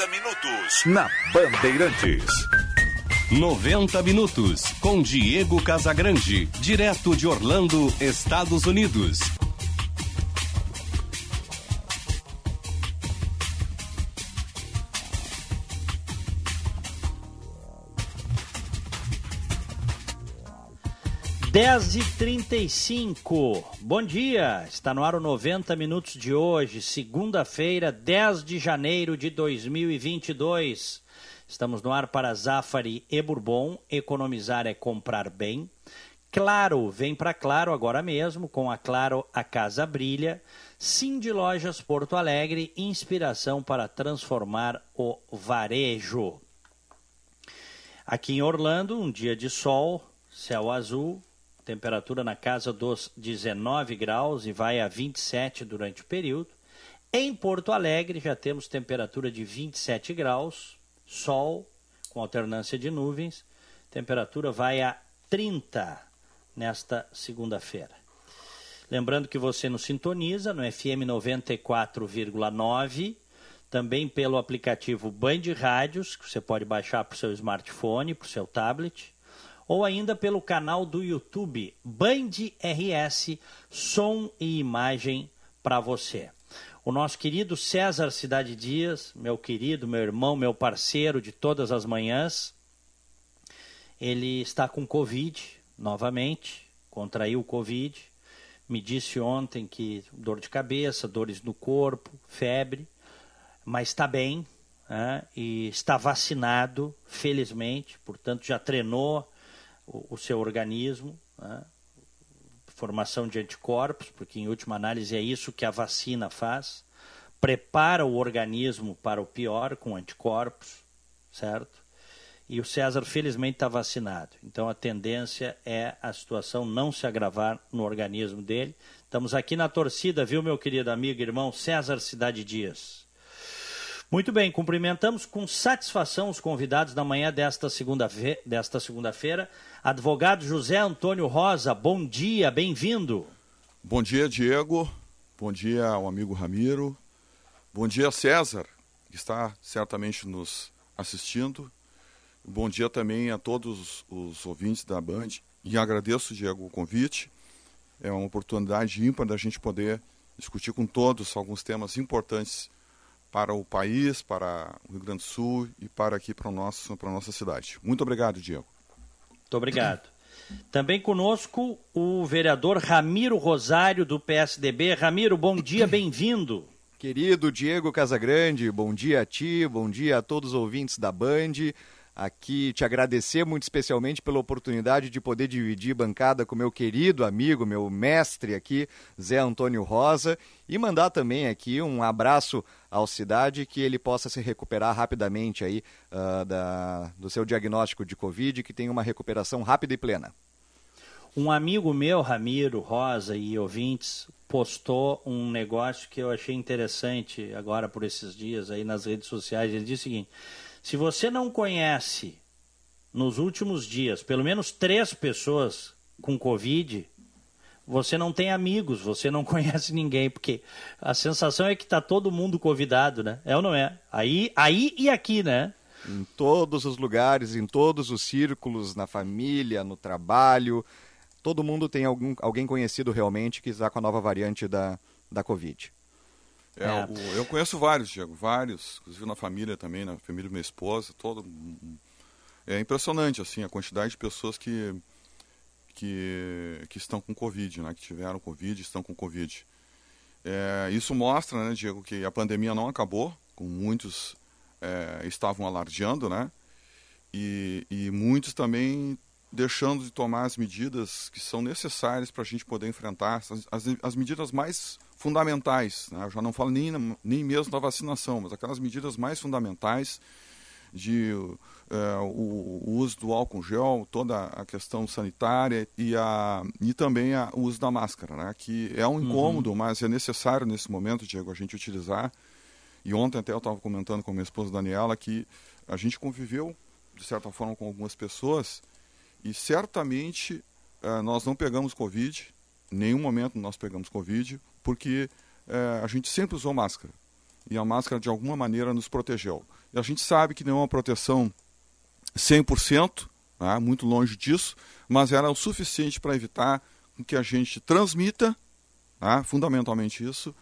90 minutos na Bandeirantes. 90 minutos com Diego Casagrande, direto de Orlando, Estados Unidos. Dez e trinta e cinco. Bom dia, está no ar o 90 minutos de hoje, segunda-feira, 10 de janeiro de 2022. Estamos no ar para Zafari e Bourbon. Economizar é comprar bem. Claro, vem para Claro agora mesmo. Com a Claro, a casa brilha. Sim de Lojas Porto Alegre, inspiração para transformar o varejo. Aqui em Orlando, um dia de sol, céu azul, temperatura na casa dos 19 graus e vai a 27 durante o período. Em Porto Alegre já temos temperatura de 27 graus, sol com alternância de nuvens. Temperatura vai a 30 nesta segunda-feira. Lembrando que você nos sintoniza no FM 94,9, também pelo aplicativo Band Rádios, que você pode baixar para o seu smartphone, para o seu tablet, ou ainda pelo canal do YouTube Band RS, som e imagem para você o nosso querido César Cidade Dias, meu querido, meu irmão, meu parceiro de todas as manhãs. Ele está com Covid novamente, contraiu o Covid. Me disse ontem que dor de cabeça, dores no corpo, febre, mas está bem né? e está vacinado, felizmente, portanto já treinou o, seu organismo. Né? formação de anticorpos, porque em última análise é isso que a vacina faz, prepara o organismo para o pior com anticorpos, certo? E o César felizmente está vacinado. Então a tendência é a situação não se agravar no organismo dele. Estamos aqui na torcida, viu, meu querido amigo e irmão César Cidade Dias. Muito bem, cumprimentamos com satisfação os convidados da manhã desta segunda-feira. Desta segunda-feira. Advogado José Antônio Rosa, bom dia, bem-vindo. Bom dia, Diego. Bom dia ao amigo Ramiro. Bom dia, César, que está certamente nos assistindo. Bom dia também a todos os ouvintes da Band. E agradeço, Diego, o convite. É uma oportunidade ímpar da gente poder discutir com todos alguns temas importantes para o país, para o Rio Grande do Sul e para aqui para, o nosso, para a nossa cidade. Muito obrigado, Diego. Muito obrigado. Também conosco o vereador Ramiro Rosário, do PSDB. Ramiro, bom dia, bem-vindo. Querido Diego Casagrande, bom dia a ti, bom dia a todos os ouvintes da Band aqui te agradecer muito especialmente pela oportunidade de poder dividir bancada com meu querido amigo, meu mestre aqui, Zé Antônio Rosa, e mandar também aqui um abraço ao Cidade que ele possa se recuperar rapidamente aí uh, da, do seu diagnóstico de Covid, que tenha uma recuperação rápida e plena. Um amigo meu, Ramiro Rosa e ouvintes, postou um negócio que eu achei interessante agora por esses dias aí nas redes sociais. Ele disse o seguinte: se você não conhece nos últimos dias pelo menos três pessoas com Covid, você não tem amigos, você não conhece ninguém, porque a sensação é que está todo mundo convidado, né? É ou não é? Aí, aí e aqui, né? Em todos os lugares, em todos os círculos, na família, no trabalho, todo mundo tem algum, alguém conhecido realmente que está com a nova variante da, da Covid. É, é. O, eu conheço vários, Diego, vários, inclusive na família também, na família da minha esposa, todo. É impressionante, assim, a quantidade de pessoas que, que, que estão com Covid, né? Que tiveram Covid, estão com Covid. É, isso mostra, né, Diego, que a pandemia não acabou, como muitos é, estavam alardeando, né? E, e muitos também deixando de tomar as medidas que são necessárias para a gente poder enfrentar as, as, as medidas mais fundamentais. Né? Eu já não falo nem, nem mesmo da vacinação, mas aquelas medidas mais fundamentais de uh, o, o, uso do álcool gel, toda a questão sanitária e, a, e também a, o uso da máscara, né? que é um uhum. incômodo, uhum. mas é necessário nesse momento, Diego, a gente utilizar. E ontem até eu estava comentando com a minha esposa Daniela que a gente conviveu, de certa forma, com algumas pessoas e certamente uh, nós não pegamos Covid, em nenhum momento nós pegamos Covid, porque uh, a gente sempre usou máscara. E a máscara, de alguma maneira, nos protegeu. A gente sabe que não é uma proteção 100%, né, muito longe disso, mas era o suficiente para evitar que a gente transmita, né, fundamentalmente isso,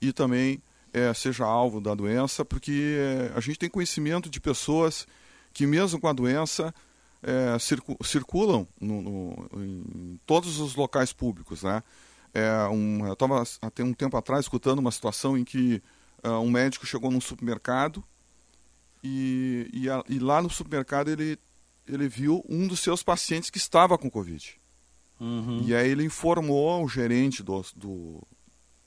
e também é, seja alvo da doença, porque é, a gente tem conhecimento de pessoas que, mesmo com a doença, é, circu circulam no, no, em todos os locais públicos. Né? É, um, eu estava até um tempo atrás escutando uma situação em que uh, um médico chegou num supermercado e, e, a, e, lá no supermercado ele, ele viu um dos seus pacientes que estava com Covid. Uhum. E aí ele informou o gerente do, do,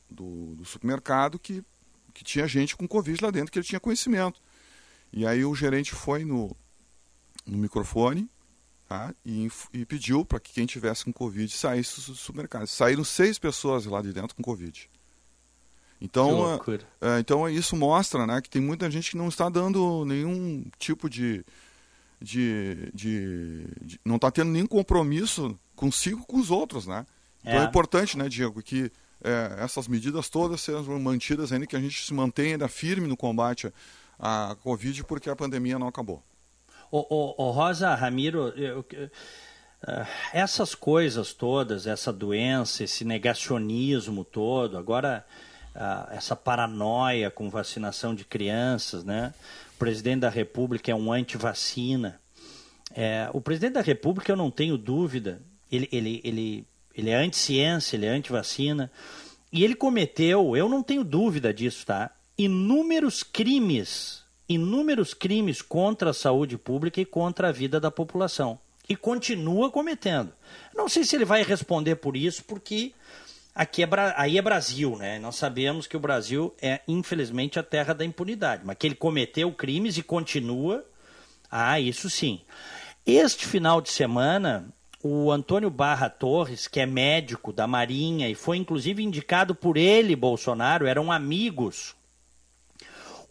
do, do supermercado que que tinha gente com Covid lá dentro, que ele tinha conhecimento. E aí o gerente foi no, no microfone tá? e, e pediu para que quem tivesse com Covid saísse do supermercado. Saíram seis pessoas lá de dentro com Covid. Então, é, é, então isso mostra né, que tem muita gente que não está dando nenhum tipo de. de, de, de não está tendo nenhum compromisso consigo com os outros. Né? Então é, é importante, né, Diego, que é, essas medidas todas sejam mantidas ainda, que a gente se mantenha firme no combate à Covid, porque a pandemia não acabou. O, o, o Rosa Ramiro, eu, eu, uh, essas coisas todas, essa doença, esse negacionismo todo, agora uh, essa paranoia com vacinação de crianças, né? O presidente da República é um anti-vacina. É, o presidente da República, eu não tenho dúvida, ele, ele, ele ele é anti-ciência, ele é anti-vacina. E ele cometeu, eu não tenho dúvida disso, tá? Inúmeros crimes, inúmeros crimes contra a saúde pública e contra a vida da população. E continua cometendo. Não sei se ele vai responder por isso, porque aqui é, aí é Brasil, né? Nós sabemos que o Brasil é, infelizmente, a terra da impunidade. Mas que ele cometeu crimes e continua, ah, isso sim. Este final de semana, o Antônio Barra Torres, que é médico da Marinha e foi inclusive indicado por ele, Bolsonaro, eram amigos.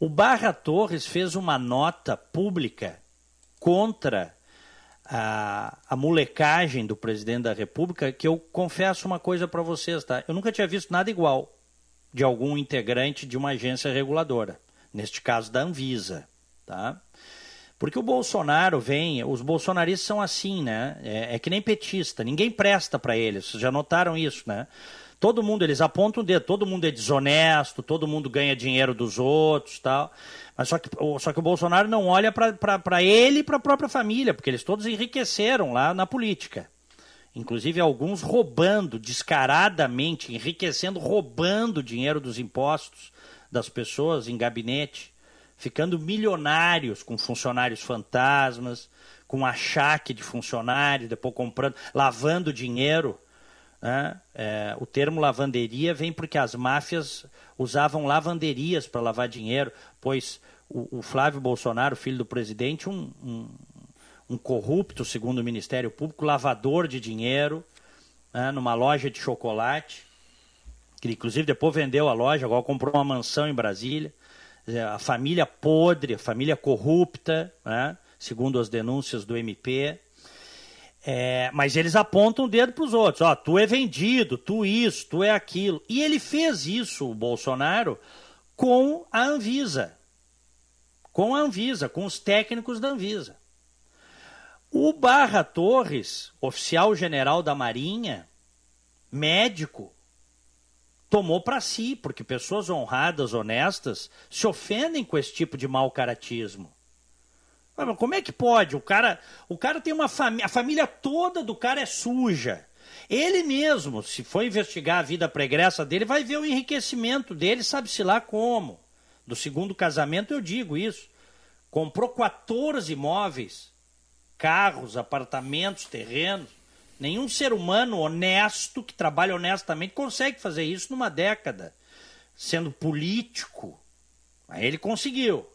O Barra Torres fez uma nota pública contra a, a molecagem do presidente da República, que eu confesso uma coisa para vocês, tá? Eu nunca tinha visto nada igual de algum integrante de uma agência reguladora, neste caso da Anvisa, tá? Porque o Bolsonaro vem, os bolsonaristas são assim, né? É, é que nem petista, ninguém presta para eles. Vocês já notaram isso, né? Todo mundo, eles apontam o dedo, todo mundo é desonesto, todo mundo ganha dinheiro dos outros tal. Mas só que, só que o Bolsonaro não olha para ele e para a própria família, porque eles todos enriqueceram lá na política. Inclusive alguns roubando descaradamente, enriquecendo, roubando dinheiro dos impostos das pessoas em gabinete ficando milionários com funcionários fantasmas, com achaque de funcionário, depois comprando, lavando dinheiro. Né? É, o termo lavanderia vem porque as máfias usavam lavanderias para lavar dinheiro, pois o, o, Flávio Bolsonaro, filho do presidente, um, um, um, corrupto, segundo o Ministério Público, lavador de dinheiro, né? numa loja de chocolate, que inclusive depois vendeu a loja, agora comprou uma mansão em Brasília. É, a família podre, a família corrupta, né? segundo as denúncias do MP. É, mas eles apontam o dedo para os outros. Ó, tu é vendido, tu isso, tu é aquilo. E ele fez isso, o Bolsonaro, com a Anvisa. Com a Anvisa, com os técnicos da Anvisa. O Barra Torres, oficial general da Marinha, médico, tomou para si, porque pessoas honradas, honestas, se ofendem com esse tipo de mau caratismo. Como é que pode? O cara, o cara tem uma família, a família toda do cara é suja. Ele mesmo, se for investigar a vida pregressa dele, vai ver o enriquecimento dele, sabe-se lá como. Do segundo casamento eu digo isso. Comprou 14 imóveis, carros, apartamentos, terrenos. Nenhum ser humano honesto, que trabalha honestamente, consegue fazer isso numa década, sendo político. Aí ele conseguiu.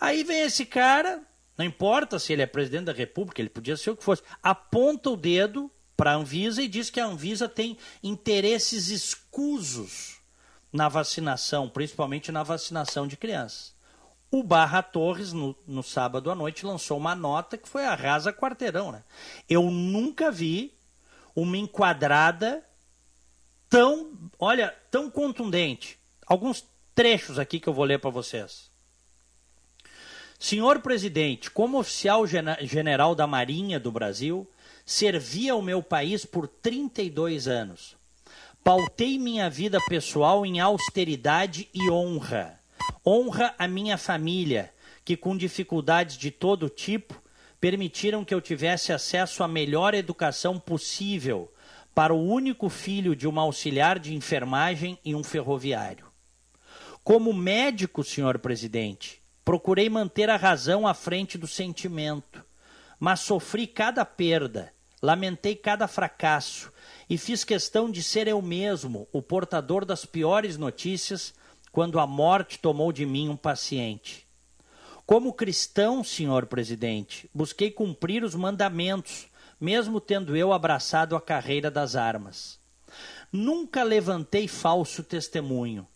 Aí vem esse cara, não importa se ele é presidente da República, ele podia ser o que fosse, aponta o dedo para a Anvisa e diz que a Anvisa tem interesses escusos na vacinação, principalmente na vacinação de crianças. O Barra Torres, no, no, sábado à noite, lançou uma nota que foi a rasa quarteirão. Né? Eu nunca vi uma enquadrada tão, olha, tão contundente. Alguns trechos aqui que eu vou ler para vocês. Senhor presidente, como oficial general da Marinha do Brasil, servi ao meu país por 32 anos. Pautei minha vida pessoal em austeridade e honra. Honra a minha família, que com dificuldades de todo tipo permitiram que eu tivesse acesso à melhor educação possível para o único filho de uma auxiliar de enfermagem e um ferroviário. Como médico, senhor presidente, procurei manter a razão à frente do sentimento, mas sofri cada perda, lamentei cada fracasso e fiz questão de ser eu mesmo o portador das piores notícias quando a morte tomou de mim um paciente. Como cristão, senhor presidente, busquei cumprir os mandamentos, mesmo tendo eu abraçado a carreira das armas. Nunca levantei falso testemunho.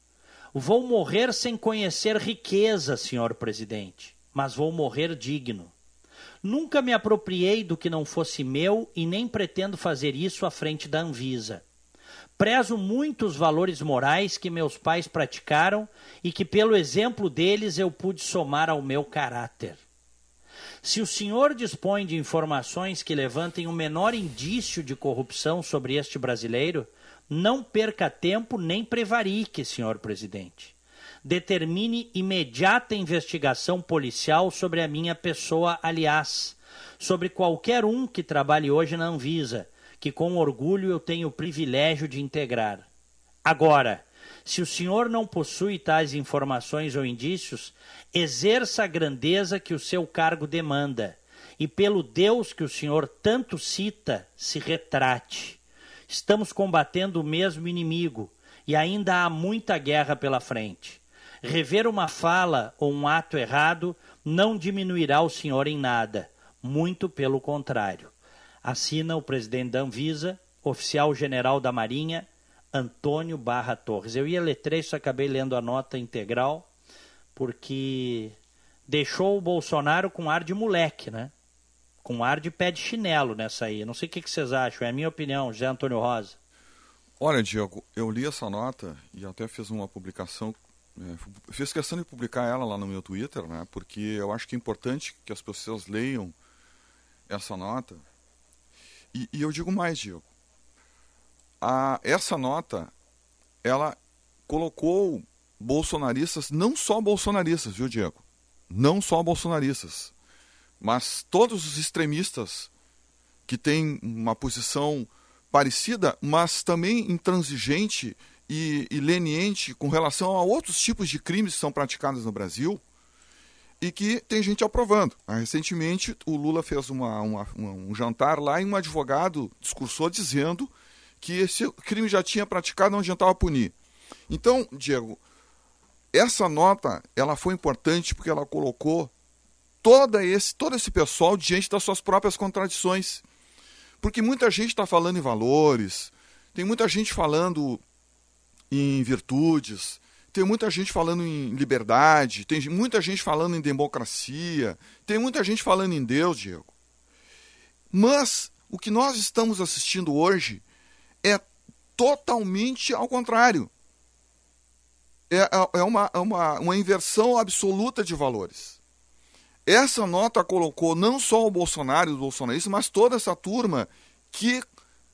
Vou morrer sem conhecer riqueza, senhor presidente, mas vou morrer digno. Nunca me apropriei do que não fosse meu e nem pretendo fazer isso à frente da Anvisa. Prezo muito os valores morais que meus pais praticaram e que, pelo exemplo deles, eu pude somar ao meu caráter. Se o senhor dispõe de informações que levantem o menor indício de corrupção sobre este brasileiro, não perca tempo nem prevarique, senhor presidente. Determine imediata investigação policial sobre a minha pessoa, aliás, sobre qualquer um que trabalhe hoje na Anvisa que com orgulho eu tenho o privilégio de integrar. Agora, se o senhor não possui tais informações ou indícios, exerça a grandeza que o seu cargo demanda, e pelo Deus que o senhor tanto cita, se retrate. Estamos combatendo o mesmo inimigo, e ainda há muita guerra pela frente. Rever uma fala ou um ato errado não diminuirá o senhor em nada, muito pelo contrário. Assina o presidente da Anvisa, oficial general da Marinha, Antônio Barra Torres. Eu ia ler trecho, acabei lendo a nota integral, porque deixou o Bolsonaro com ar de moleque, né? Com ar de pé de chinelo nessa aí. Não sei o que, vocês acham, é a minha opinião, José Antônio Rosa. Olha, Diego, eu li essa nota e até fiz uma publicação, é, fiz questão de publicar ela lá no meu Twitter, né? Porque eu acho que é importante que as pessoas leiam essa nota, e, e eu digo mais, Diego. A, essa nota, ela colocou bolsonaristas, não só bolsonaristas, viu, Diego? Não só bolsonaristas, mas todos os extremistas que têm uma posição parecida, mas também intransigente e, e leniente com relação a outros tipos de crimes que são praticados no Brasil, e que tem gente aprovando. Ah, recentemente, o Lula fez uma, uma, um jantar lá e um advogado discursou dizendo que esse crime já tinha praticado, não adiantava punir. Então, Diego, essa nota ela foi importante porque ela colocou toda esse, todo esse pessoal diante das suas próprias contradições. Porque muita gente está falando em valores, tem muita gente falando em virtudes, tem muita gente falando em liberdade, tem muita gente falando em democracia, tem muita gente falando em Deus, Diego. Mas o que nós estamos assistindo hoje é totalmente ao contrário. É, é, é uma, é uma, uma inversão absoluta de valores. Essa nota colocou não só o Bolsonaro e os bolsonaristas, mas toda essa turma que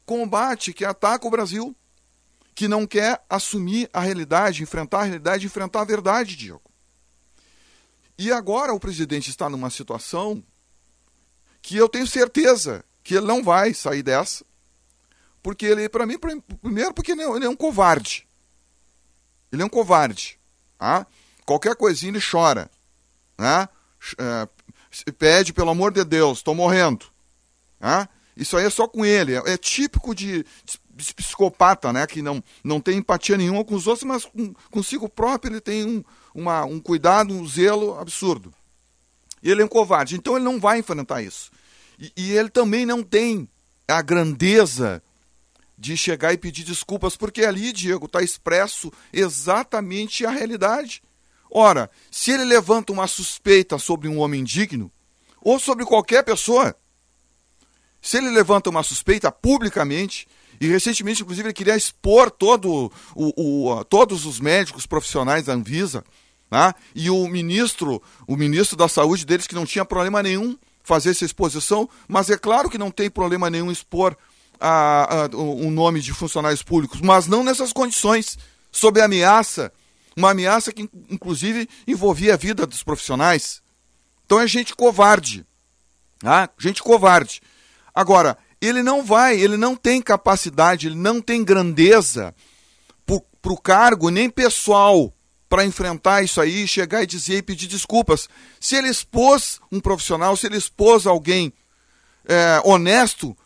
combate, que ataca o Brasil que não quer assumir a realidade, enfrentar a realidade, enfrentar a verdade, Diego. E agora o presidente está numa situação que eu tenho certeza que ele não vai sair dessa, porque ele, para mim, primeiro porque ele é, ele é, um covarde. Ele é um covarde. Tá? Qualquer coisinha ele chora. Né? É, pede, pelo amor de Deus, estou morrendo. Isso aí é só com ele. É, é típico de, psicopata, né? Que não, não tem empatia nenhuma com os outros, mas com, consigo próprio ele tem um, uma, um cuidado, um zelo absurdo. E ele é um covarde, então ele não vai enfrentar isso. E, e ele também não tem a grandeza de chegar e pedir desculpas, porque ali, Diego, está expresso exatamente a realidade. Ora, se ele levanta uma suspeita sobre um homem digno, ou sobre qualquer pessoa, se ele levanta uma suspeita publicamente, e recentemente, inclusive, ele queria expor todo o, o, todos os médicos profissionais da Anvisa, Né? E o ministro, o ministro da saúde deles que não tinha problema nenhum fazer essa exposição, mas é claro que não tem problema nenhum expor a, a, o nome de funcionários públicos, mas não nessas condições, sob ameaça, uma ameaça que inclusive envolvia a vida dos profissionais. Então é gente covarde, ah, gente covarde. Agora, ele não vai, ele não tem capacidade, ele não tem grandeza para o cargo, nem pessoal, para enfrentar isso aí, chegar e dizer e pedir desculpas. Se ele expôs um profissional, se ele expôs alguém é, honesto,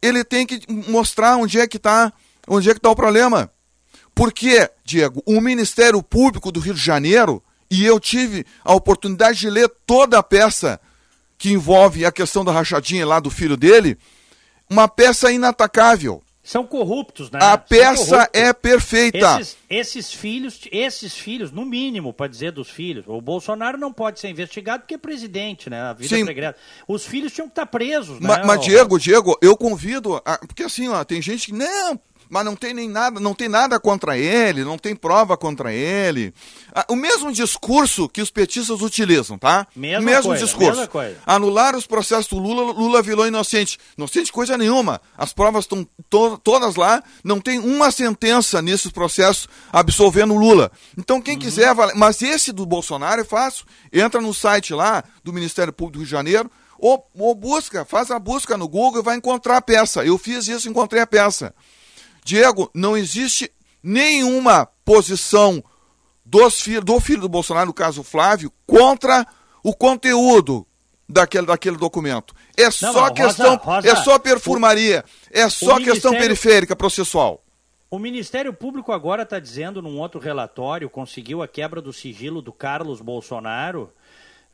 ele tem que mostrar onde é que está onde é que está o problema. Porque, Diego, o Ministério Público do Rio de Janeiro, e eu tive a oportunidade de ler toda a peça que envolve a questão da rachadinha lá do filho dele, uma peça inatacável. São corruptos, né? A peça é perfeita. Esses, esses, filhos, esses filhos, no mínimo, para dizer dos filhos, o Bolsonaro não pode ser investigado porque é presidente, né? A vida Sim. É Os filhos tinham que estar presos, né? Mas, mas Diego, Diego, eu convido, a, porque assim, ó, tem gente que, não, mas não tem nem nada, não tem nada contra ele, não tem prova contra ele. Ah, o mesmo discurso que os petistas utilizam, tá? Mesma o mesmo coisa, discurso. Anular os processos do Lula, Lula virou inocente. Inocente coisa nenhuma. As provas estão to todas lá, não tem uma sentença nesses processos absolvendo o Lula. Então quem uhum. quiser, mas esse do Bolsonaro é fácil. Entra no site lá do Ministério Público do Rio de Janeiro, ou, ou busca, faz a busca no Google e vai encontrar a peça. Eu fiz isso, encontrei a peça. Diego, não existe nenhuma posição dos do filho do Bolsonaro, no caso Flávio, contra o conteúdo daquele, daquele documento. É só não, questão, Rosa, Rosa, é só perfumaria, o, é só questão periférica processual. O Ministério Público agora está dizendo num outro relatório, conseguiu a quebra do sigilo do Carlos Bolsonaro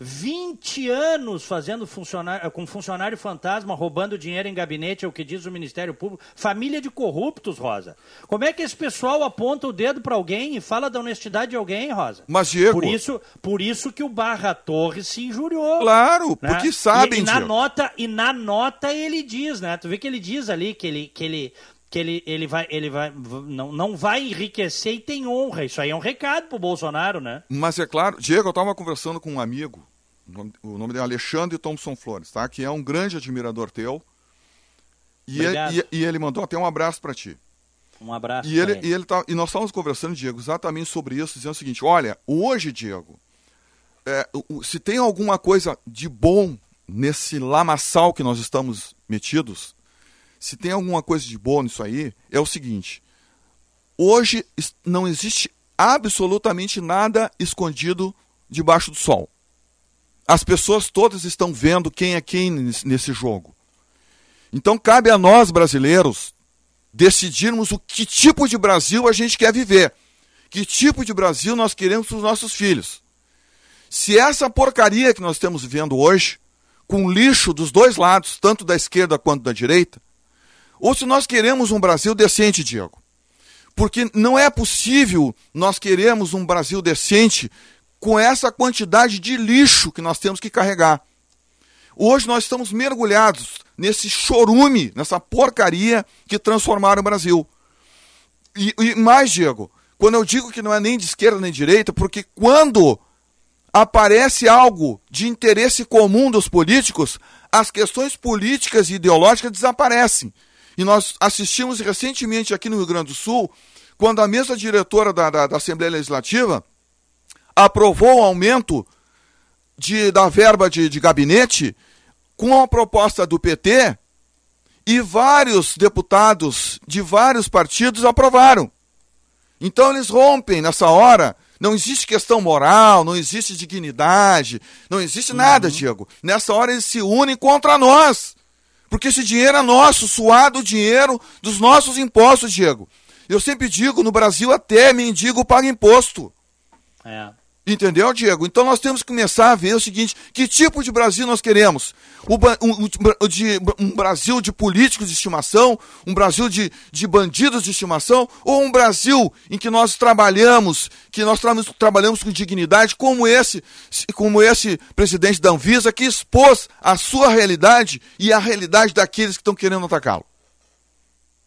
20 anos fazendo funcionário, com funcionário fantasma, roubando dinheiro em gabinete, é o que diz o Ministério Público. Família de corruptos, Rosa. Como é que esse pessoal aponta o dedo para alguém e fala da honestidade de alguém, Rosa? Mas, Diego... Por isso, por isso que o Barra Torres se injuriou. Claro, né? porque sabem, e, e na Diego. nota E na nota ele diz, né? Tu vê que ele diz ali que ele... Que ele que ele, ele vai, ele vai não, não vai enriquecer e tem honra. Isso aí é um recado pro Bolsonaro, né? Mas é claro, Diego, eu estava conversando com um amigo o nome dele é Alexandre Thompson Flores, tá? Que é um grande admirador teu. E, ele, e, e ele, mandou até um abraço para ti. Um abraço. E, ele, e, ele tá, e nós estávamos conversando, Diego, exatamente sobre isso, dizendo o seguinte: olha, hoje, Diego, é, se tem alguma coisa de bom nesse lamaçal que nós estamos metidos, se tem alguma coisa de bom nisso aí, é o seguinte: hoje não existe absolutamente nada escondido debaixo do sol. As pessoas todas estão vendo quem é quem nesse jogo. Então cabe a nós brasileiros decidirmos o que tipo de Brasil a gente quer viver. Que tipo de Brasil nós queremos para os nossos filhos. Se essa porcaria que nós estamos vivendo hoje, com lixo dos dois lados, tanto da esquerda quanto da direita, ou se nós queremos um Brasil decente, Diego. Porque não é possível nós queremos um Brasil decente com essa quantidade de lixo que nós temos que carregar. Hoje nós estamos mergulhados nesse chorume, nessa porcaria que transformaram o Brasil. E, e, mais, Diego, quando eu digo que não é nem de esquerda nem de direita, porque quando aparece algo de interesse comum dos políticos, as questões políticas e ideológicas desaparecem. E nós assistimos recentemente aqui no Rio Grande do Sul, quando a mesa diretora da, da, da Assembleia Legislativa aprovou o aumento de, da verba de, de gabinete com a proposta do PT e vários deputados de vários partidos aprovaram. Então eles rompem nessa hora. Não existe questão moral, não existe dignidade, não existe nada, uhum. Diego. Nessa hora eles se unem contra nós. Porque esse dinheiro é nosso, suado dinheiro dos nossos impostos, Diego. Eu sempre digo, no Brasil até mendigo paga imposto. É. Entendeu, Diego? Então nós temos que começar a ver o seguinte: que tipo de Brasil nós queremos? Um, de, um Brasil de políticos de estimação? Um Brasil de, de bandidos de estimação? Ou um Brasil em que nós trabalhamos, que nós tra trabalhamos com dignidade, como esse, como esse presidente da Anvisa, que expôs a sua realidade e a realidade daqueles que estão querendo atacá-lo?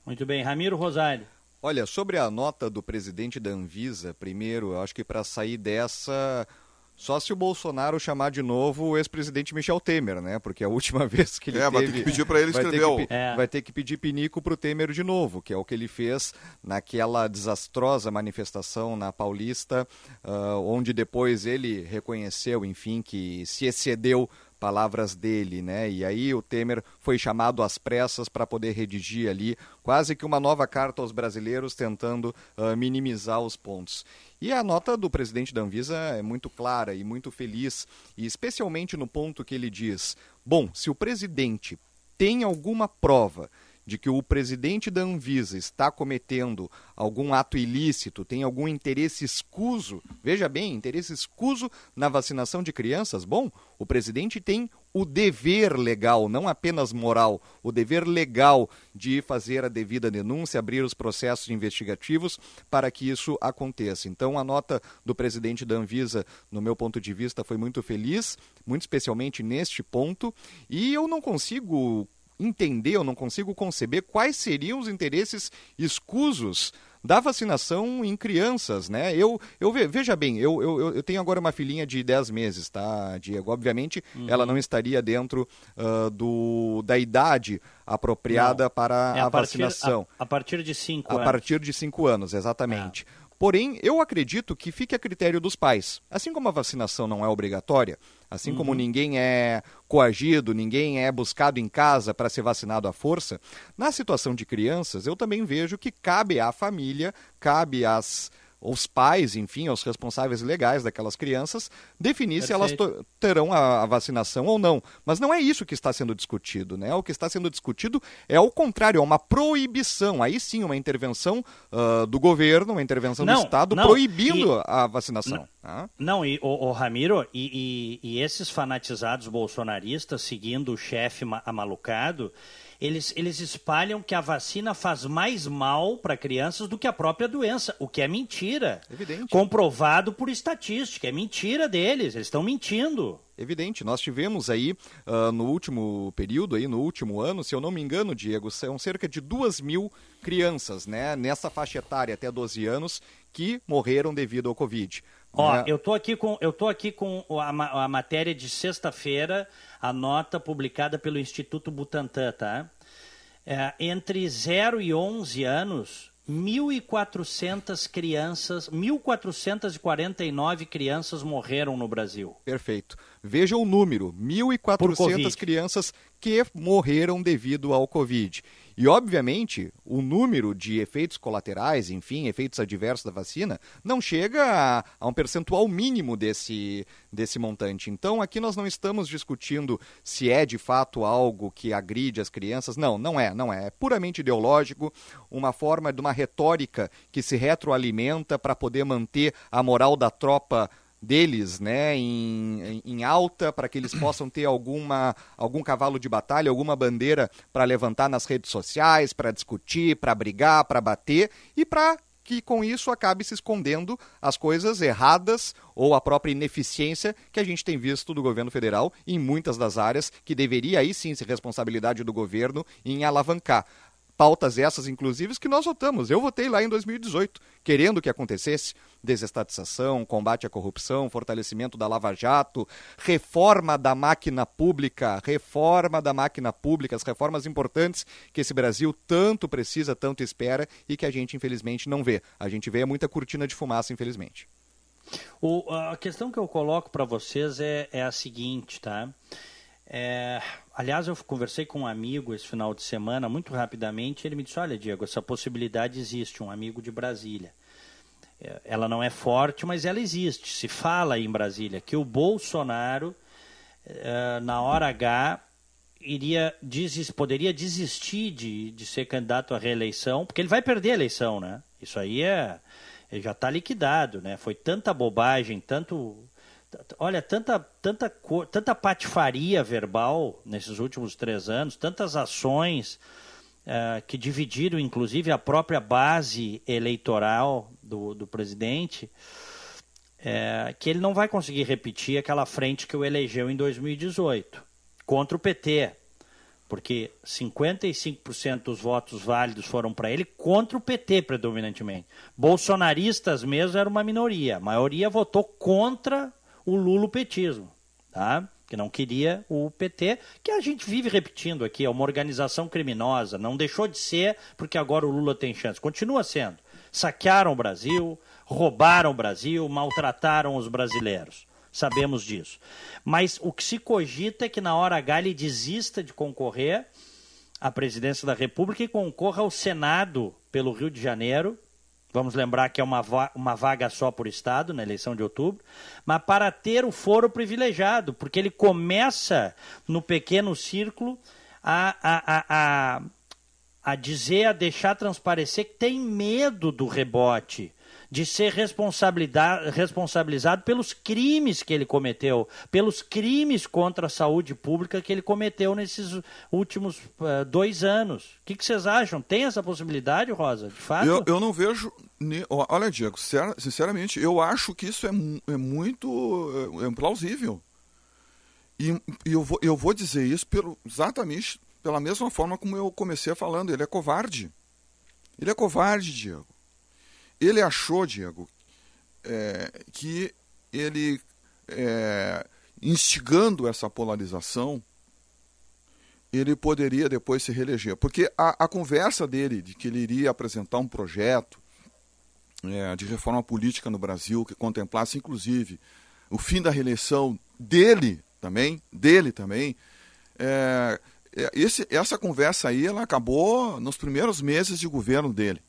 Muito bem. Ramiro Rosário. Olha, sobre a nota do presidente da Anvisa, primeiro, acho que para sair dessa, só se o Bolsonaro chamar de novo o ex-presidente Michel Temer, né? Porque a última vez que ele é, teve... vai ter que pedir para ele escrever vai ter, que, é. vai ter que pedir pinico para o Temer de novo, que é o que ele fez naquela desastrosa manifestação na Paulista, uh, onde depois ele reconheceu, enfim, que se excedeu palavras dele, né? E aí o Temer foi chamado às pressas para poder redigir ali quase que uma nova carta aos brasileiros tentando uh, minimizar os pontos. E a nota do presidente da Anvisa é muito clara e muito feliz, e especialmente no ponto que ele diz: bom, se o presidente tem alguma prova de que o presidente da Anvisa está cometendo algum ato ilícito, tem algum interesse escuso, veja bem, interesse escuso na vacinação de crianças, bom, o presidente tem o dever legal, não apenas moral, o dever legal de fazer a devida denúncia, abrir os processos investigativos para que isso aconteça. Então, a nota do presidente da Anvisa, no meu ponto de vista, foi muito feliz, muito especialmente neste ponto, e eu não consigo entender, eu não consigo conceber quais seriam os interesses escusos da vacinação em crianças, né? Eu, eu veja bem, eu, eu, eu tenho agora uma filhinha de 10 meses, tá, Diego? Obviamente, uhum. ela não estaria dentro uh, do, da idade apropriada não. para é a, a partir, vacinação. A, a, partir de 5 anos. A partir de 5 anos, exatamente. É. Porém, eu acredito que fique a critério dos pais. Assim como a vacinação não é obrigatória, assim uhum. como ninguém é coagido, ninguém é buscado em casa para ser vacinado à força, na situação de crianças, eu também vejo que cabe à família, cabe às os pais, enfim, os responsáveis legais daquelas crianças, definir Perfeito. se elas terão a, a, vacinação ou não. Mas não é isso que está sendo discutido, né? O que está sendo discutido é o contrário, é uma proibição. Aí sim, uma intervenção uh, do governo, uma intervenção não, do Estado não, proibindo e, a vacinação. Não, não e o, o Ramiro, e, e, e esses fanatizados bolsonaristas seguindo o chefe amalucado eles, eles espalham que a vacina faz mais mal para crianças do que a própria doença, o que é mentira. Evidente. Comprovado por estatística. É mentira deles, eles estão mentindo. Evidente, nós tivemos aí uh, no último período, aí, no último ano, se eu não me engano, Diego, são cerca de duas mil crianças, né, nessa faixa etária até 12 anos, que morreram devido ao Covid. Ó, é. eu tô aqui com, eu tô aqui com a, a matéria de sexta-feira, a nota publicada pelo Instituto Butantan, tá? É, entre 0 e 11 anos, 1.400 crianças, 1.449 crianças morreram no Brasil. Perfeito. Veja o número, 1.400 crianças que morreram devido ao Covid. E, obviamente, o número de efeitos colaterais, enfim, efeitos adversos da vacina, não chega a, a, um percentual mínimo desse, desse montante. Então, aqui nós não estamos discutindo se é de fato algo que agride as crianças. Não, não é, não é. É puramente ideológico, uma forma de uma retórica que se retroalimenta para poder manter a moral da tropa deles né, em, em alta, para que eles possam ter alguma, algum cavalo de batalha, alguma bandeira para levantar nas redes sociais, para discutir, para brigar, para bater e para que com isso acabe se escondendo as coisas erradas ou a própria ineficiência que a gente tem visto do governo federal em muitas das áreas que deveria aí sim ser responsabilidade do governo em alavancar pautas essas, inclusive, que nós votamos. Eu votei lá em 2018, querendo que acontecesse desestatização, combate à corrupção, fortalecimento da Lava Jato, reforma da máquina pública, reforma da máquina pública, as reformas importantes que esse Brasil tanto precisa, tanto espera e que a gente, infelizmente, não vê. A gente vê muita cortina de fumaça, infelizmente. O, a questão que eu coloco para vocês é, é a seguinte, tá? É, aliás, eu conversei com um amigo esse final de semana, muito rapidamente. Ele me disse: Olha, Diego, essa possibilidade existe. Um amigo de Brasília. Ela não é forte, mas ela existe. Se fala em Brasília que o Bolsonaro, é, na hora H, iria desis, poderia desistir de, de ser candidato à reeleição, porque ele vai perder a eleição, né? Isso aí é, já está liquidado, né? Foi tanta bobagem, tanto Olha, tanta, tanta, tanta patifaria verbal nesses últimos três anos, tantas ações uh, que dividiram, inclusive, a própria base eleitoral do, do presidente, uh, que ele não vai conseguir repetir aquela frente que o elegeu em 2018 contra o PT. porque 55% dos votos válidos foram para ele contra o PT predominantemente. Bolsonaristas mesmo era uma minoria, a maioria votou contra o lulopetismo, tá? Que não queria o PT, que a gente vive repetindo aqui, é uma organização criminosa, não deixou de ser porque agora o Lula tem chance, continua sendo. Saquearam o Brasil, roubaram o Brasil, maltrataram os brasileiros sabemos disso. Mas o que se cogita é que na hora H ele desista de concorrer à presidência da República e concorra ao Senado pelo Rio de Janeiro. Vamos lembrar que é uma, va uma vaga só por Estado na eleição de outubro, mas para ter o foro privilegiado, porque ele começa no pequeno círculo a, a, a, a, a dizer, a deixar transparecer que tem medo do rebote de ser responsabilizado pelos crimes que ele cometeu, pelos crimes contra a saúde pública que ele cometeu nesses últimos uh, dois anos. O que, que, vocês acham? Tem essa possibilidade, Rosa? De fato? Eu, eu não vejo. Olha, Diego, sinceramente, eu acho que isso é, é muito é, é plausível. E, e, eu, vou, eu vou dizer isso pelo, exatamente pela mesma forma como eu comecei falando. Ele é covarde. Ele é covarde, Diego. Ele achou, Diego, é, que ele, é, instigando essa polarização, ele poderia depois se reeleger. Porque a, a, conversa dele de que ele iria apresentar um projeto é, de reforma política no Brasil que contemplasse, inclusive, o fim da reeleição dele também, dele também, é, esse, essa conversa aí ela acabou nos primeiros meses de governo dele.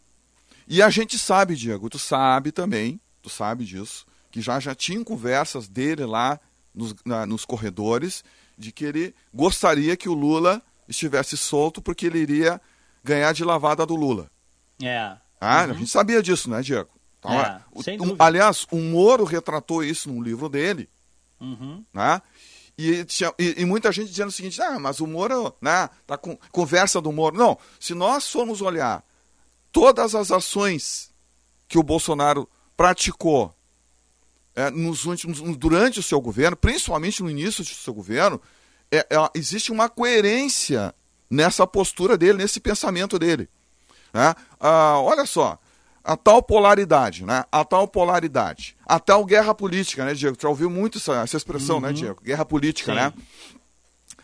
E a gente sabe, Diego, tu sabe também, tu sabe disso, que já já tinham conversas dele lá nos, na, nos corredores de que ele gostaria que o Lula estivesse solto porque ele iria ganhar de lavada do Lula. É. Ah, uhum. A gente sabia disso, né, Diego? Então, é, o, um, aliás, o Moro retratou isso num livro dele. Uhum. Né? E, e, e, muita gente dizendo o seguinte: ah, mas o Moro, né, tá com conversa do Moro. Não, se nós formos olhar todas as ações que o Bolsonaro praticou é, nos últimos, durante o seu governo, principalmente no início do seu governo, é, é, existe uma coerência nessa postura dele, nesse pensamento dele. Né? Ah, olha só, a tal polaridade, né? A tal polaridade, a tal guerra política, né, Diego? Tu já ouviu muito essa, essa expressão, né, uhum. né, Diego? Guerra política, Sim. né?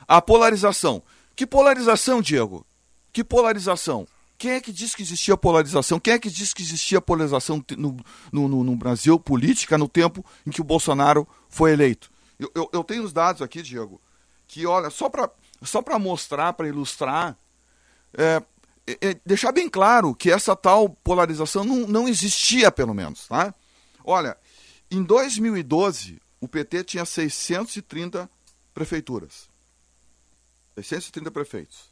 A polarização. Que polarização, Diego? Que polarização? Quem é que diz que existia polarização? Quem é que diz que existia polarização no, no, no Brasil política no tempo em que o Bolsonaro foi eleito? Eu, eu, eu tenho os dados aqui, Diego, que, olha, só para só mostrar, para ilustrar, é, é, é, deixar bem claro que essa tal polarização não, não existia, pelo menos. Tá? Olha, em 2012, o PT tinha 630 prefeituras. 630 prefeitos.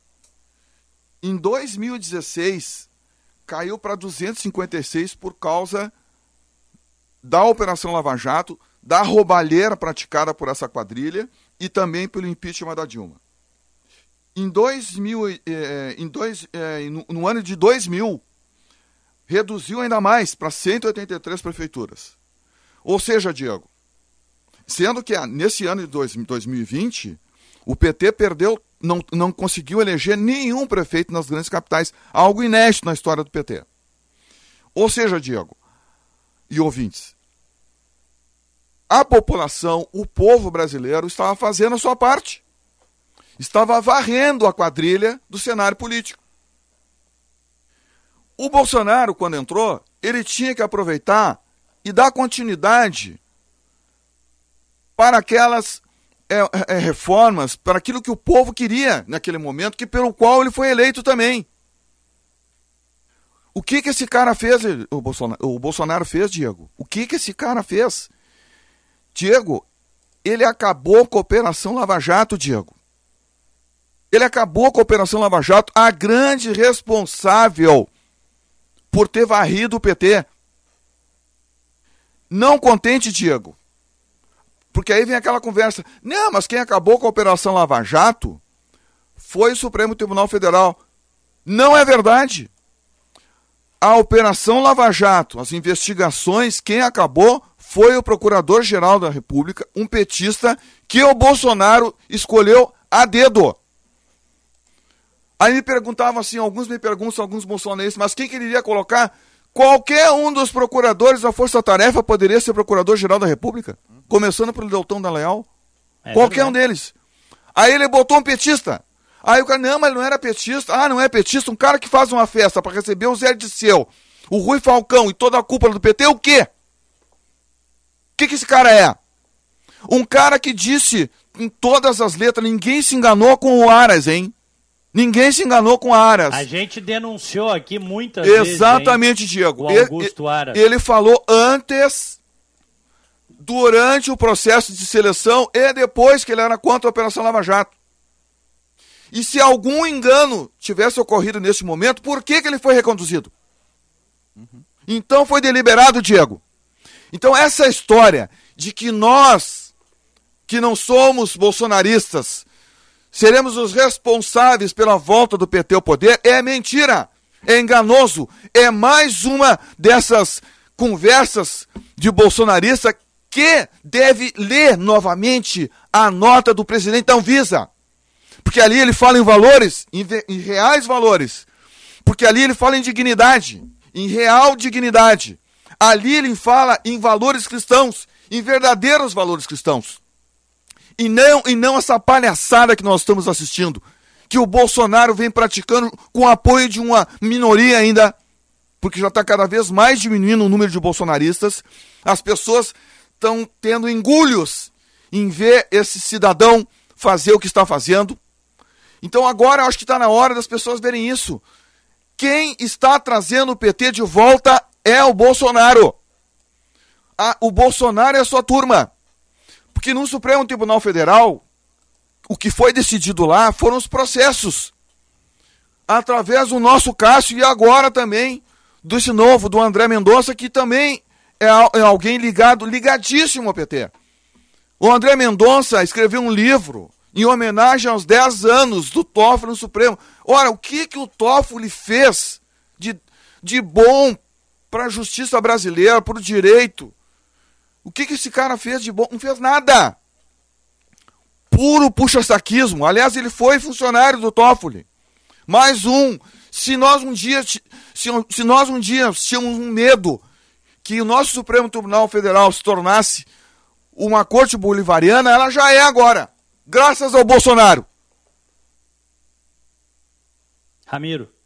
Em 2016, caiu para 256 por causa da Operação Lava Jato, da roubalheira praticada por essa quadrilha e também pelo impeachment da Dilma. Em, 2000, eh, eh, em dois, eh, no, no, ano de 2000, reduziu ainda mais para 183 prefeituras. Ou seja, Diego, sendo que nesse ano de dois, 2020, o PT perdeu não, não conseguiu eleger nenhum prefeito nas grandes capitais, algo inédito na história do PT. Ou seja, Diego e ouvintes, a população, o povo brasileiro estava fazendo a sua parte. Estava varrendo a quadrilha do cenário político. O Bolsonaro, quando entrou, ele tinha que aproveitar e dar continuidade para aquelas é, é, é, reformas para aquilo que o povo queria naquele momento, que pelo qual ele foi eleito também. O que que esse cara fez, o Bolsonaro, o Bolsonaro fez, Diego? O que que esse cara fez? Diego, ele acabou com a Operação Lava Jato, Diego. Ele acabou com a Operação Lava Jato, a grande responsável por ter varrido o PT. Não contente, Diego, porque aí vem aquela conversa: não, mas quem acabou com a Operação Lava Jato foi o Supremo Tribunal Federal. Não é verdade. A Operação Lava Jato, as investigações, quem acabou foi o Procurador-Geral da República, um petista que o Bolsonaro escolheu a dedo. Aí me perguntavam assim, alguns me perguntam, alguns bolsonaristas, mas quem que ele iria colocar? Qualquer um dos procuradores da Força Tarefa poderia ser procurador-geral da República, começando pelo Deltão da Leal. É Qualquer verdade. um deles. Aí ele botou um petista. Aí o cara, não, mas ele não era petista. Ah, não é petista. Um cara que faz uma festa para receber o Zé Disseu, o Rui Falcão e toda a cúpula do PT, o quê? O que, que esse cara é? Um cara que disse em todas as letras, ninguém se enganou com o Aras, hein? Ninguém se enganou com Aras. A gente denunciou aqui muitas Exatamente, vezes. Exatamente, Diego. O Augusto ele, Aras. Ele falou antes, durante o processo de seleção e depois que ele era contra a Operação Lava Jato. E se algum engano tivesse ocorrido nesse momento, por que, que ele foi reconduzido? Uhum. Então foi deliberado, Diego. Então essa história de que nós, que não somos bolsonaristas, seremos os responsáveis pela volta do PT ao poder, é mentira, é enganoso, é mais uma dessas conversas de bolsonarista que deve ler novamente a nota do presidente da Anvisa. Porque ali ele fala em valores, em, em reais valores. Porque ali ele fala em dignidade, em real dignidade. Ali ele fala em valores cristãos, em verdadeiros valores cristãos. E não, e não essa palhaçada que nós estamos assistindo, que o Bolsonaro vem praticando com apoio de uma minoria ainda, porque já está cada vez mais diminuindo o número de bolsonaristas. As pessoas estão tendo engulhos em ver esse cidadão fazer o que está fazendo. Então agora acho que está na hora das pessoas verem isso. Quem está trazendo o PT de volta é o Bolsonaro. o Bolsonaro é a sua turma. Porque no Supremo Tribunal Federal, o que foi decidido lá foram os processos. Através do nosso Cássio e agora também desse novo, do André Mendonça, que também é, é alguém ligado, ligadíssimo ao PT. O André Mendonça escreveu um livro em homenagem aos 10 anos do Toffoli no Supremo. Ora, o que, que o Toffoli fez de, de bom para a justiça brasileira, para o direito? O que, que esse cara fez de bom? Não fez nada. Puro puxa-saquismo. Aliás, ele foi funcionário do Toffoli. Mais um. Se nós um dia, se, se nós um dia tínhamos um medo que o nosso Supremo Tribunal Federal se tornasse uma corte bolivariana, ela já é agora. Graças ao Bolsonaro. Ramiro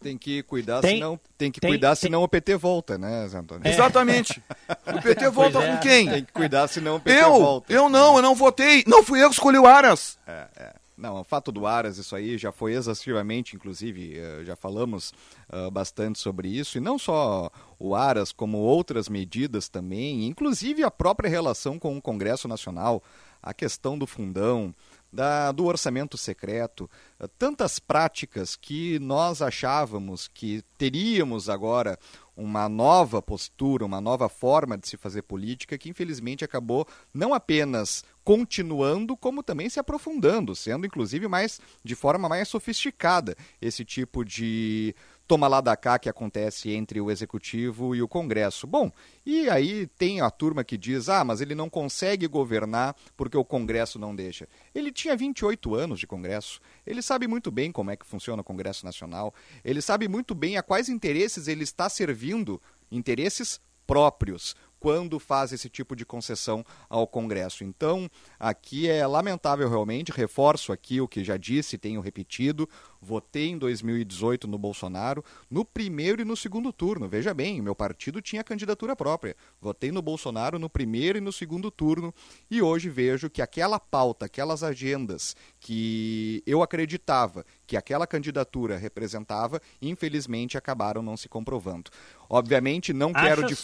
tem que cuidar, tem, senão, tem que tem, cuidar, tem, senão o PT volta, né, Zé Antônio? É. Exatamente. O PT volta é. com quem? Tem que cuidar, senão o PT eu, volta. Eu não, eu não votei. Não fui eu que escolhi o Aras. É, é. Não, o fato do Aras, isso aí já foi exaustivamente, inclusive, eh, já falamos uh, bastante sobre isso, e não só o Aras, como outras medidas também, inclusive a própria relação com o Congresso Nacional, a questão do fundão, da, do orçamento secreto, eh, tantas práticas que nós achávamos que teríamos agora uma nova postura, uma nova forma de se fazer política que infelizmente acabou não apenas continuando, como também se aprofundando, sendo inclusive mais de forma mais sofisticada esse tipo de toma lá da cá que acontece entre o executivo e o Congresso. Bom, e aí tem a turma que diz: "Ah, mas ele não consegue governar porque o Congresso não deixa". Ele tinha 28 anos de Congresso. Ele sabe muito bem como é que funciona o Congresso Nacional. Ele sabe muito bem a quais interesses ele está servindo, interesses próprios quando faz esse tipo de concessão ao Congresso. Então, aqui é lamentável realmente, reforço aqui o que já disse, tenho repetido, votei em 2018 no Bolsonaro, no primeiro e no segundo turno. Veja bem, meu partido tinha candidatura própria. Votei no Bolsonaro no primeiro e no segundo turno e hoje vejo que aquela pauta, aquelas agendas que eu acreditava que aquela candidatura representava, infelizmente acabaram não se comprovando. Obviamente, não Achas... quero de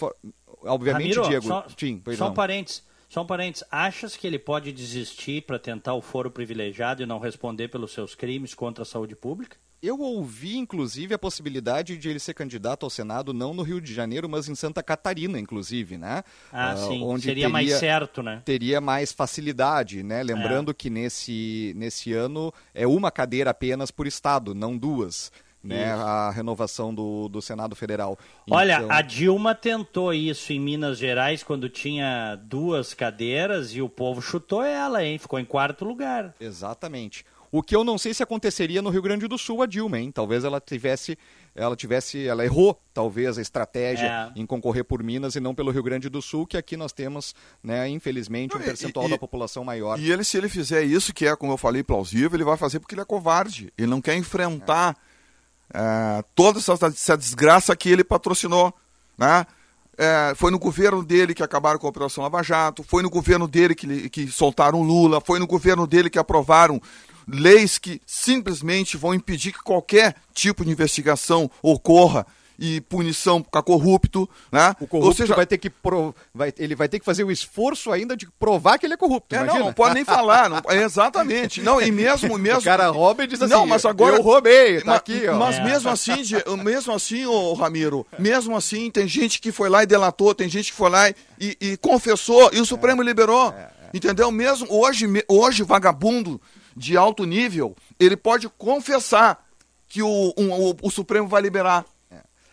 obviamente, Ramiro, Diego. Só, Sim, só um parênteses. Só um parênteses. Achas que ele pode desistir para tentar o foro privilegiado e não responder pelos seus crimes contra a saúde pública? Eu ouvi, inclusive, a possibilidade de ele ser candidato ao Senado não no Rio de Janeiro, mas em Santa Catarina, inclusive, né? Ah, uh, sim. Onde Seria teria, mais certo, né? Teria mais facilidade, né? Lembrando é. que nesse, nesse ano é uma cadeira apenas por estado, não duas né, a renovação do, do Senado Federal. Olha, então... a Dilma tentou isso em Minas Gerais quando tinha duas cadeiras e o povo chutou ela, hein? Ficou em quarto lugar. Exatamente. O que eu não sei se aconteceria no Rio Grande do Sul a Dilma, hein? Talvez ela tivesse, ela tivesse, ela errou talvez a estratégia é. em concorrer por Minas e não pelo Rio Grande do Sul, que aqui nós temos, né, infelizmente, um percentual e, da população maior. E ele, se ele fizer isso, que é, como eu falei, plausível, ele vai fazer porque ele é covarde. Ele não quer enfrentar é. Toda essa, essa desgraça que ele patrocinou, né? É, foi no governo dele que acabaram com a Operação Lava Jato, foi no governo dele que, que soltaram Lula, foi no governo dele que aprovaram leis que simplesmente vão impedir que qualquer tipo de investigação ocorra e punição para corrupto, né? O corrupto Ou seja, vai ter que pro... vai... ele vai ter que fazer o esforço ainda de provar que ele é corrupto. É, não, não pode nem falar, não... é, exatamente. Não, e mesmo, mesmo. O cara rouba e diz assim. Não, mas agora eu roubei, tá mas, aqui, ó. Mas é. mesmo assim, mesmo assim, ô Ramiro, mesmo assim tem gente que foi lá e delatou, tem gente que foi lá e, e confessou e o Supremo é. liberou. É, é. Entendeu? Mesmo hoje, hoje vagabundo de alto nível, ele pode confessar que o, um, o, o Supremo vai liberar.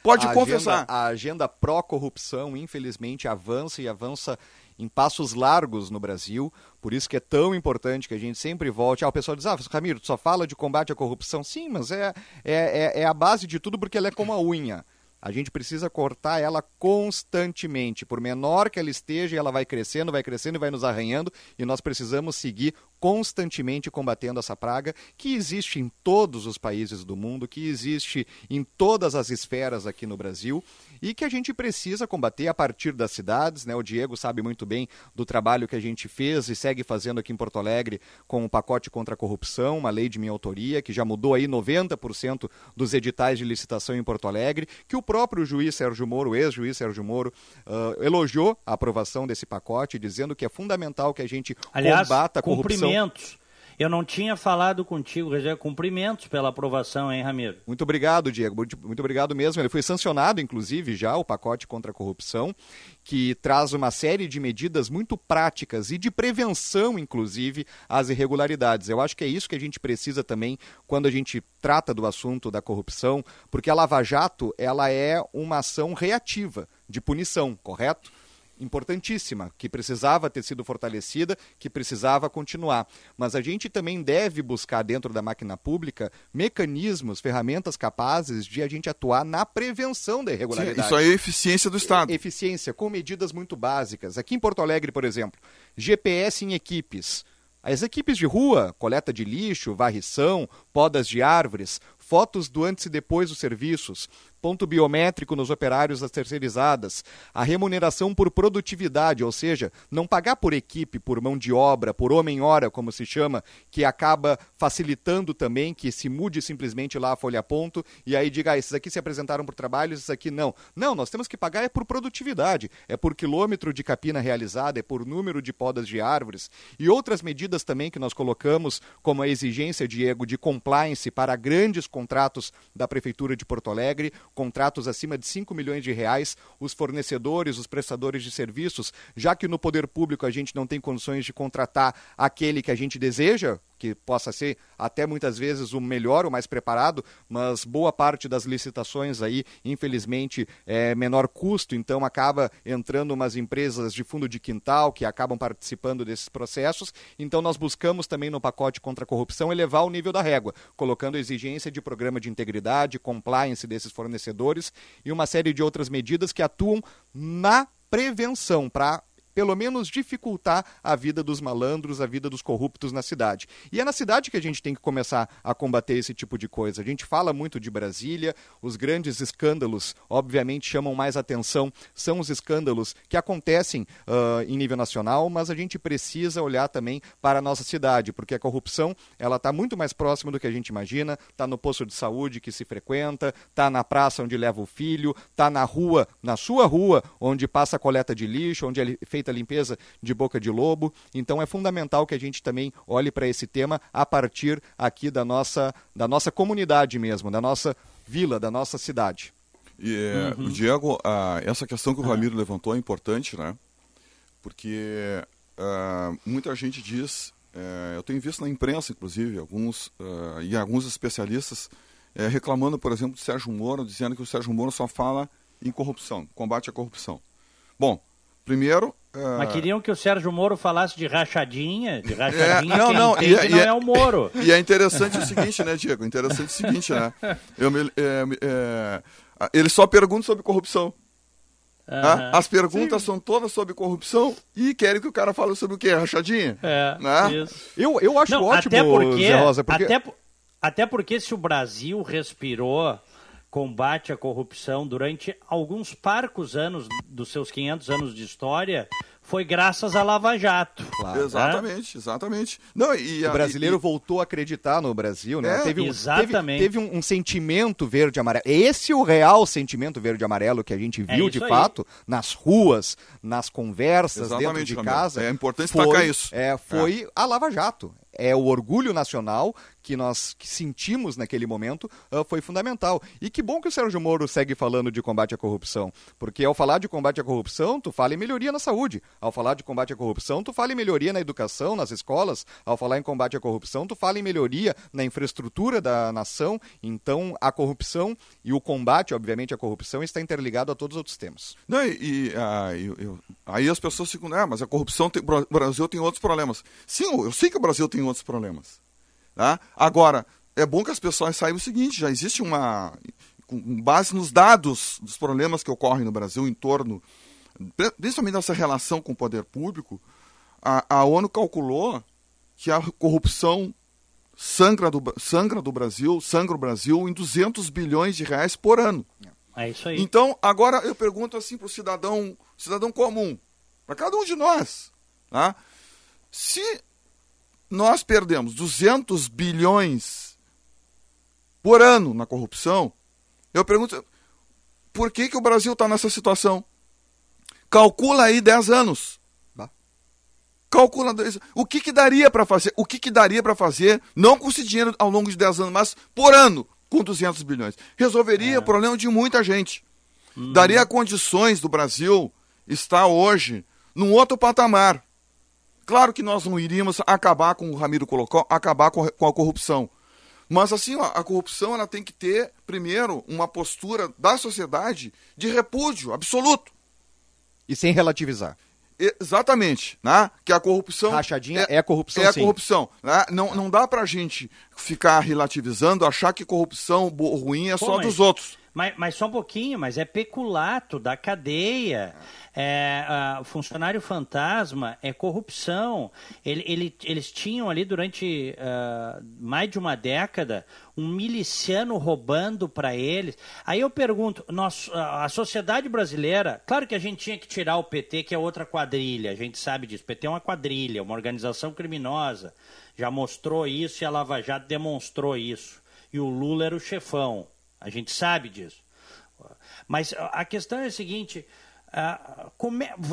Pode a confessar. Agenda, a agenda pró-corrupção, infelizmente, avança e avança em passos largos no Brasil. Por isso que é tão importante que a gente sempre volte. Ah, o pessoal diz, ah, Ramiro, tu só fala de combate à corrupção. Sim, mas é, é, é, é a base de tudo porque ela é como a unha. A gente precisa cortar ela constantemente. Por menor que ela esteja, ela vai crescendo, vai crescendo e vai nos arranhando. E nós precisamos seguir constantemente combatendo essa praga que existe em todos os países do mundo, que existe em todas as esferas aqui no Brasil e que a gente precisa combater a partir das cidades. Né? O Diego sabe muito bem do trabalho que a gente fez e segue fazendo aqui em Porto Alegre com o pacote contra a corrupção, uma lei de minha autoria, que já mudou aí 90% dos editais de licitação em Porto Alegre, que o próprio juiz Sérgio Moro, o ex-juiz Sérgio Moro, uh, elogiou a aprovação desse pacote, dizendo que é fundamental que a gente Aliás, combata a corrupção cumprimentos. Eu não tinha falado contigo, Rogério. Cumprimentos pela aprovação, hein, Ramiro? Muito obrigado, Diego. Muito, muito, obrigado mesmo. Ele foi sancionado, inclusive, já o pacote contra a corrupção, que traz uma série de medidas muito práticas e de prevenção, inclusive, às irregularidades. Eu acho que é isso que a gente precisa também quando a gente trata do assunto da corrupção, porque a Lava Jato ela é uma ação reativa de punição, correto? Importantíssima, que precisava ter sido fortalecida, que precisava continuar. Mas a gente também deve buscar dentro da máquina pública mecanismos, ferramentas capazes de a gente atuar na prevenção da irregularidade. Sim, isso aí é eficiência do Estado. Eficiência, com medidas muito básicas. Aqui em Porto Alegre, por exemplo, GPS em equipes. As equipes de rua, coleta de lixo, varrição, podas de árvores, fotos do antes e depois dos serviços, ponto biométrico nos operários das terceirizadas, a remuneração por produtividade, ou seja, não pagar por equipe, por mão de obra, por homem-hora, como se chama, que acaba facilitando também que se mude simplesmente lá a folha a ponto e aí diga, ah, esses aqui se apresentaram por trabalho, esses aqui não. Não, nós temos que pagar é por produtividade, é por quilômetro de capina realizada, é por número de podas de árvores e outras medidas também que nós colocamos, como a exigência, Diego, de compliance para grandes contratos da Prefeitura de Porto Alegre, contratos acima de 5 milhões de reais, os fornecedores, os prestadores de serviços, já que no poder público a gente não tem condições de contratar aquele que a gente deseja, que possa ser até muitas vezes o melhor, o mais preparado, mas boa parte das licitações aí, infelizmente, é menor custo, então acaba entrando umas empresas de fundo de quintal que acabam participando desses processos. Então nós buscamos também no pacote contra a corrupção elevar o nível da régua, colocando exigência de programa de integridade, compliance desses fornecedores e uma série de outras medidas que atuam na prevenção para pelo menos dificultar a vida dos malandros, a vida dos corruptos na cidade. E é na cidade que a gente tem que começar a combater esse tipo de coisa. A gente fala muito de Brasília, os grandes escândalos, obviamente, chamam mais atenção, são os escândalos que acontecem uh, em nível nacional, mas a gente precisa olhar também para a nossa cidade, porque a corrupção ela está muito mais próxima do que a gente imagina, está no posto de saúde que se frequenta, está na praça onde leva o filho, está na rua, na sua rua, onde passa a coleta de lixo, onde é feita a limpeza de boca de lobo. Então é fundamental que a gente também olhe para esse tema a partir aqui da nossa, da nossa comunidade mesmo, da nossa vila, da nossa cidade. E, uhum. Diego, ah, essa questão que o Ramiro levantou é importante, né? Porque ah, muita gente diz, eh, eu tenho visto na imprensa, inclusive, alguns ah, e alguns especialistas eh, reclamando, por exemplo, do Sérgio Moro, dizendo que o Sérgio Moro só fala em corrupção, combate à corrupção. Bom, primeiro, Uh... Mas queriam que o Sérgio Moro falasse de rachadinha, de rachadinha, é, não, não, e, é, não é, é, o Moro. E é interessante o seguinte, né, Diego? Interessante o seguinte, né? Eu me, é, é, ele só pergunta sobre corrupção. Uhum. As perguntas Sim. são todas sobre corrupção e querem que o cara fale sobre o quê? Rachadinha? É, né? isso. Eu, eu acho não, ótimo, até porque, Rosa, porque... Até, até porque se o Brasil respirou combate à corrupção durante alguns parcos anos dos seus 500 anos de história foi graças a Lava Jato. Claro. Né? Exatamente, exatamente. Não, e, o brasileiro e, voltou a acreditar no Brasil, né? É, teve um, exatamente. Teve, teve um, um, sentimento verde amarelo. Esse é o real sentimento verde amarelo que a gente é viu é de aí. fato nas ruas, nas conversas exatamente, dentro de casa. É importante foi, destacar isso. É, foi é. a Lava Jato é o orgulho nacional que nós que sentimos naquele momento uh, foi fundamental. E que bom que o Sérgio Moro segue falando de combate à corrupção, porque ao falar de combate à corrupção, tu fala em melhoria na saúde. Ao falar de combate à corrupção, tu fala em melhoria na educação, nas escolas. Ao falar em combate à corrupção, tu fala em melhoria na infraestrutura da nação. Então, a corrupção e o combate, obviamente, à corrupção está interligado a todos os outros temas. Não, e, e ah, eu, eu, aí as pessoas ficam, ah, mas a corrupção, tem, o Brasil tem outros problemas. Sim, eu sei que o Brasil tem outros problemas. Tá? Agora, é bom que as pessoas saibam o seguinte: já existe uma. Com base nos dados dos problemas que ocorrem no Brasil em torno, principalmente dessa relação com o poder público, a, a ONU calculou que a corrupção sangra do, sangra do Brasil, sangra o Brasil em 200 bilhões de reais por ano. É isso aí. Então, agora eu pergunto assim para o cidadão, cidadão comum, para cada um de nós, tá? se nós perdemos 200 bilhões por ano na corrupção, eu pergunto, por que, que o Brasil está nessa situação? Calcula aí 10 anos. Calcula o que, que daria para fazer, o que, que daria para fazer, não com esse dinheiro ao longo de 10 anos, mas por ano, com 200 bilhões. Resolveria é. o problema de muita gente. Hum. Daria condições do Brasil estar hoje num outro patamar. Claro que nós não iríamos acabar com o Ramiro colocou, acabar com a corrupção. Mas assim, ó, a corrupção ela tem que ter, primeiro, uma postura da sociedade de repúdio absoluto. E sem relativizar. Exatamente, né? Que a corrupção. Rachadinha é, é corrupção. É sim. corrupção. Né? Não, não dá pra gente ficar relativizando, achar que corrupção ruim é Pô, só mas, dos outros. Mas, mas só um pouquinho, mas é peculato da cadeia. É, funcionário fantasma é corrupção. Ele, ele, eles tinham ali durante uh, mais de uma década um miliciano roubando para eles. Aí eu pergunto, nós, a sociedade brasileira, claro que a gente tinha que tirar o PT, que é outra quadrilha, a gente sabe disso. O PT é uma quadrilha, uma organização criminosa. Já mostrou isso e a Lava Jato demonstrou isso. E o Lula era o chefão. A gente sabe disso. Mas a questão é a seguinte: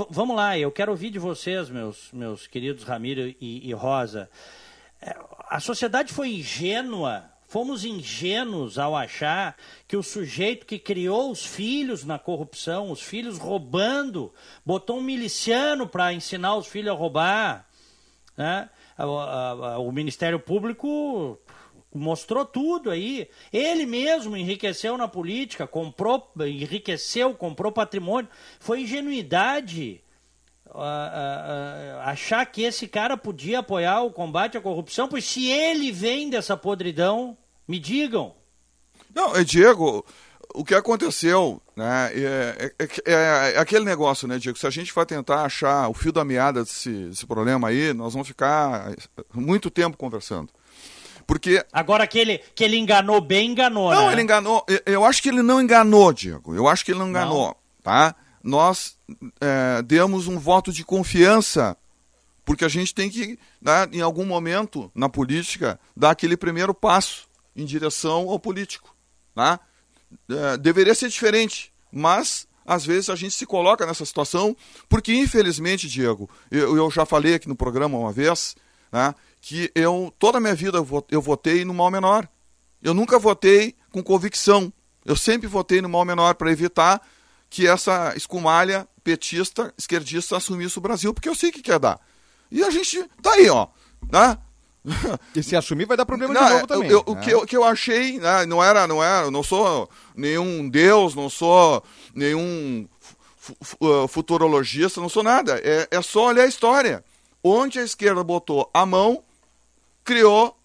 vamos lá, eu quero ouvir de vocês, meus, meus queridos Ramiro e, e Rosa. Uh, a sociedade foi ingênua, fomos ingênuos ao achar que o sujeito que criou os filhos na corrupção, os filhos roubando, botou um miliciano para ensinar os filhos a roubar. Né? o Ministério Público mostrou tudo aí. Ele mesmo enriqueceu na política, comprou, enriqueceu, comprou patrimônio. Foi ingenuidade uh, uh, uh, achar que esse cara podia apoiar o combate à corrupção, pois se ele vem dessa podridão, me digam. Não, é, Diego, o que aconteceu, né, é, é, é, é, aquele negócio, né, Diego, se a gente for tentar achar o fio da meada desse, desse problema aí, nós vamos ficar muito tempo conversando. Porque. Agora que ele, que ele enganou bem, enganou. Não, né? ele enganou. Eu acho que ele não enganou, Diego. Eu acho que ele não enganou. Não. Tá? Nós é, demos um voto de confiança. Porque a gente tem que, né, em algum momento na política, dar aquele primeiro passo em direção ao político. Tá? É, deveria ser diferente, mas às vezes a gente se coloca nessa situação, porque infelizmente, Diego, eu, eu já falei aqui no programa uma vez, né, que eu, toda a minha vida, eu votei no mal menor. Eu nunca votei com convicção. Eu sempre votei no mal menor para evitar que essa escumalha petista, esquerdista assumisse o Brasil, porque eu sei que quer dar. E a gente tá aí, ó. Né? E se assumir vai dar problema não, de novo também. Eu, né? O que eu, que eu achei, né, não era, não era, não sou nenhum deus, não sou nenhum futurologista, não sou nada. É, é só olhar a história. Onde a esquerda botou a mão, criou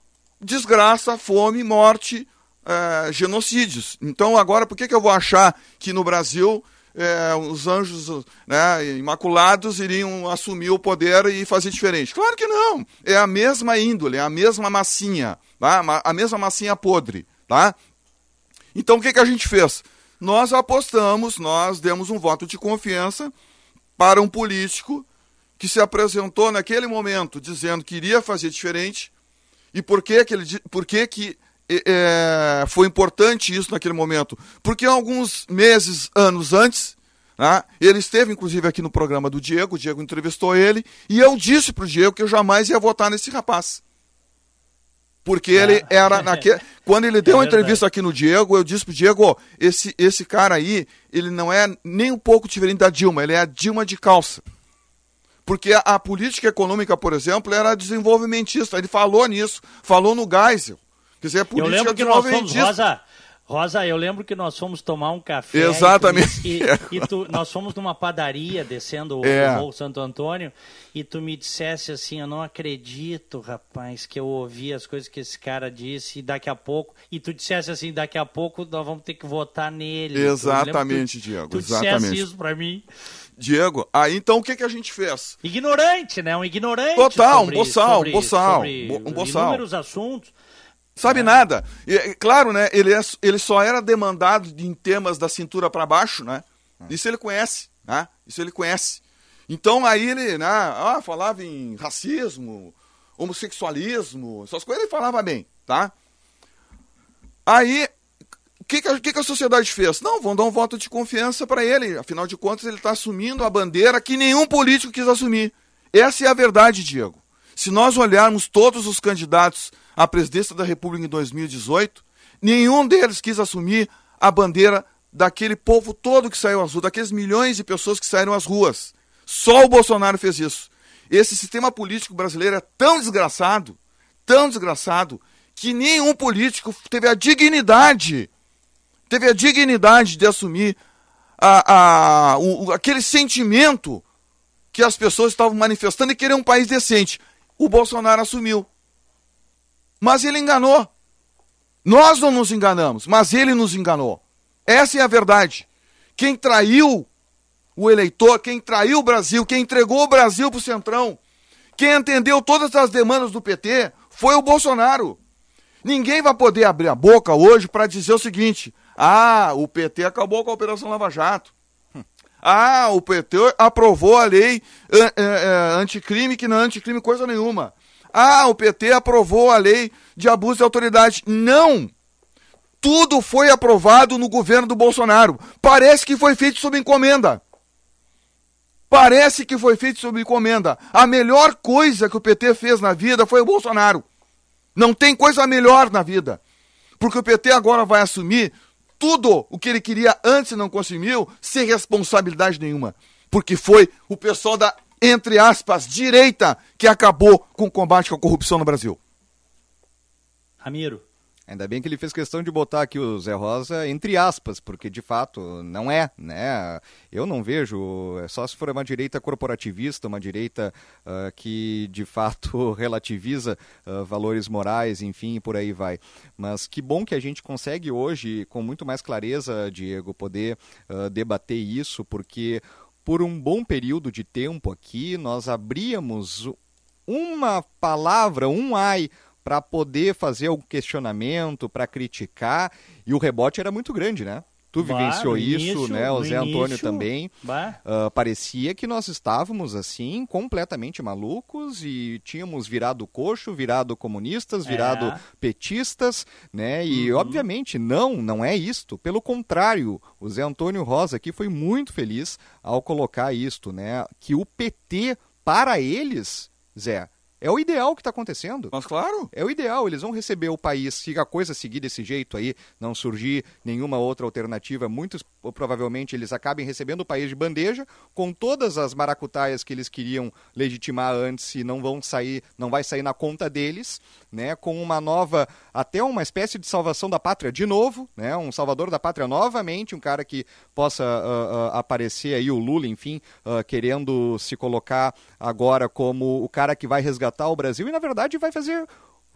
desgraça, fome, morte, é, genocídios. Então, agora, por que, que eu vou achar que no Brasil é, os anjos né, imaculados iriam assumir o poder e fazer diferente? Claro que não. É a mesma índole, é a mesma massinha, tá? a mesma massinha podre. Tá? Então, o que, que a gente fez? Nós apostamos, nós demos um voto de confiança para um político que se apresentou naquele momento dizendo que iria fazer diferente. E por que, que, ele, por que, que é, foi importante isso naquele momento? Porque alguns meses, anos antes, né, ele esteve inclusive aqui no programa do Diego, o Diego entrevistou ele, e eu disse para o Diego que eu jamais ia votar nesse rapaz. Porque ele ah. era naquele. Quando ele deu é uma entrevista aqui no Diego, eu disse pro Diego, esse, esse cara aí, ele não é nem um pouco diferente da Dilma, ele é a Dilma de calça. Porque a, a política econômica, por exemplo, era desenvolvimentista. Ele falou nisso, falou no Geisel. Quer dizer, a política eu lembro que nós fomos, Rosa, Rosa, eu lembro que nós fomos tomar um café. Exatamente. E, e, e tu, nós fomos numa padaria descendo o, é. Morro Santo Antônio e tu me dissesse assim: Eu não acredito, rapaz, que eu ouvi as coisas que esse cara disse e daqui a pouco. E tu dissesse assim: Daqui a pouco nós vamos ter que votar nele. Exatamente, tu, Diego. Tu exatamente. dissesse isso pra mim. Diego, aí então o que, que a gente fez? Ignorante, né? Um ignorante. Total, sobre, um boçal, um boçal. um boçal. Inúmeros assuntos. Sabe é. nada. E, claro, né? Ele, é, ele só era demandado em temas da cintura para baixo, né? É. Isso ele conhece, né? Isso ele conhece. Então aí ele, né? Ah, falava em racismo, homossexualismo, essas coisas ele falava bem, tá? Aí, o que, que, que, a sociedade fez? Não, vão dar um voto de confiança para ele. Afinal de contas, ele está assumindo a bandeira que nenhum político quis assumir. Essa é a verdade, Diego. Se nós olharmos todos os candidatos à presidência da República em 2018, nenhum deles quis assumir a bandeira daquele povo todo que saiu às ruas, daqueles milhões de pessoas que saíram às ruas. Só o Bolsonaro fez isso. Esse sistema político brasileiro é tão desgraçado, tão desgraçado, que nenhum político teve a dignidade, teve a dignidade de assumir a, a, o, aquele sentimento que as pessoas estavam manifestando e querer um país decente. O Bolsonaro assumiu. Mas ele enganou. Nós não nos enganamos, mas ele nos enganou. Essa é a verdade. Quem traiu o eleitor, quem traiu o Brasil, quem entregou o Brasil para o Centrão, quem entendeu todas as demandas do PT foi o Bolsonaro. Ninguém vai poder abrir a boca hoje para dizer o seguinte: ah, o PT acabou com a Operação Lava Jato. Ah, o PT aprovou a lei é, é, anticrime, que não é anticrime coisa nenhuma. Ah, o PT aprovou a lei de abuso de autoridade. Não! Tudo foi aprovado no governo do Bolsonaro. Parece que foi feito sob encomenda. Parece que foi feito sob encomenda. A melhor coisa que o PT fez na vida foi o Bolsonaro. Não tem coisa melhor na vida. Porque o PT agora vai assumir tudo o que ele queria antes e não conseguiu, sem responsabilidade nenhuma. Porque foi o pessoal da entre aspas, direita que acabou com o combate à corrupção no Brasil. Ramiro. Ainda bem que ele fez questão de botar aqui o Zé Rosa entre aspas, porque de fato não é, né? Eu não vejo, é só se for uma direita corporativista, uma direita uh, que de fato relativiza uh, valores morais, enfim, por aí vai. Mas que bom que a gente consegue hoje, com muito mais clareza, Diego, poder uh, debater isso, porque por um bom período de tempo aqui, nós abríamos uma palavra, um ai, para poder fazer algum questionamento, para criticar, e o rebote era muito grande, né? Tu vivenciou isso, né? O Zé início, Antônio também. Uh, parecia que nós estávamos assim, completamente malucos e tínhamos virado coxo, virado comunistas, virado é. petistas, né? E uhum. obviamente não, não é isto. Pelo contrário, o Zé Antônio Rosa aqui foi muito feliz ao colocar isto, né? Que o PT para eles, Zé, É o ideal que está acontecendo. Mas claro. É o ideal, eles vão receber o país, se a coisa seguir desse jeito aí, não surgir nenhuma outra alternativa, muitos provavelmente eles acabem recebendo o país de bandeja, com todas as maracutaias que eles queriam legitimar antes e não vão sair, não vai sair na conta deles, né? Com uma nova, até uma espécie de salvação da pátria de novo, né? Um salvador da pátria novamente, um cara que possa uh, uh, aparecer aí, o Lula, enfim, uh, querendo se colocar agora como o cara que vai resgatar o Brasil e na verdade vai fazer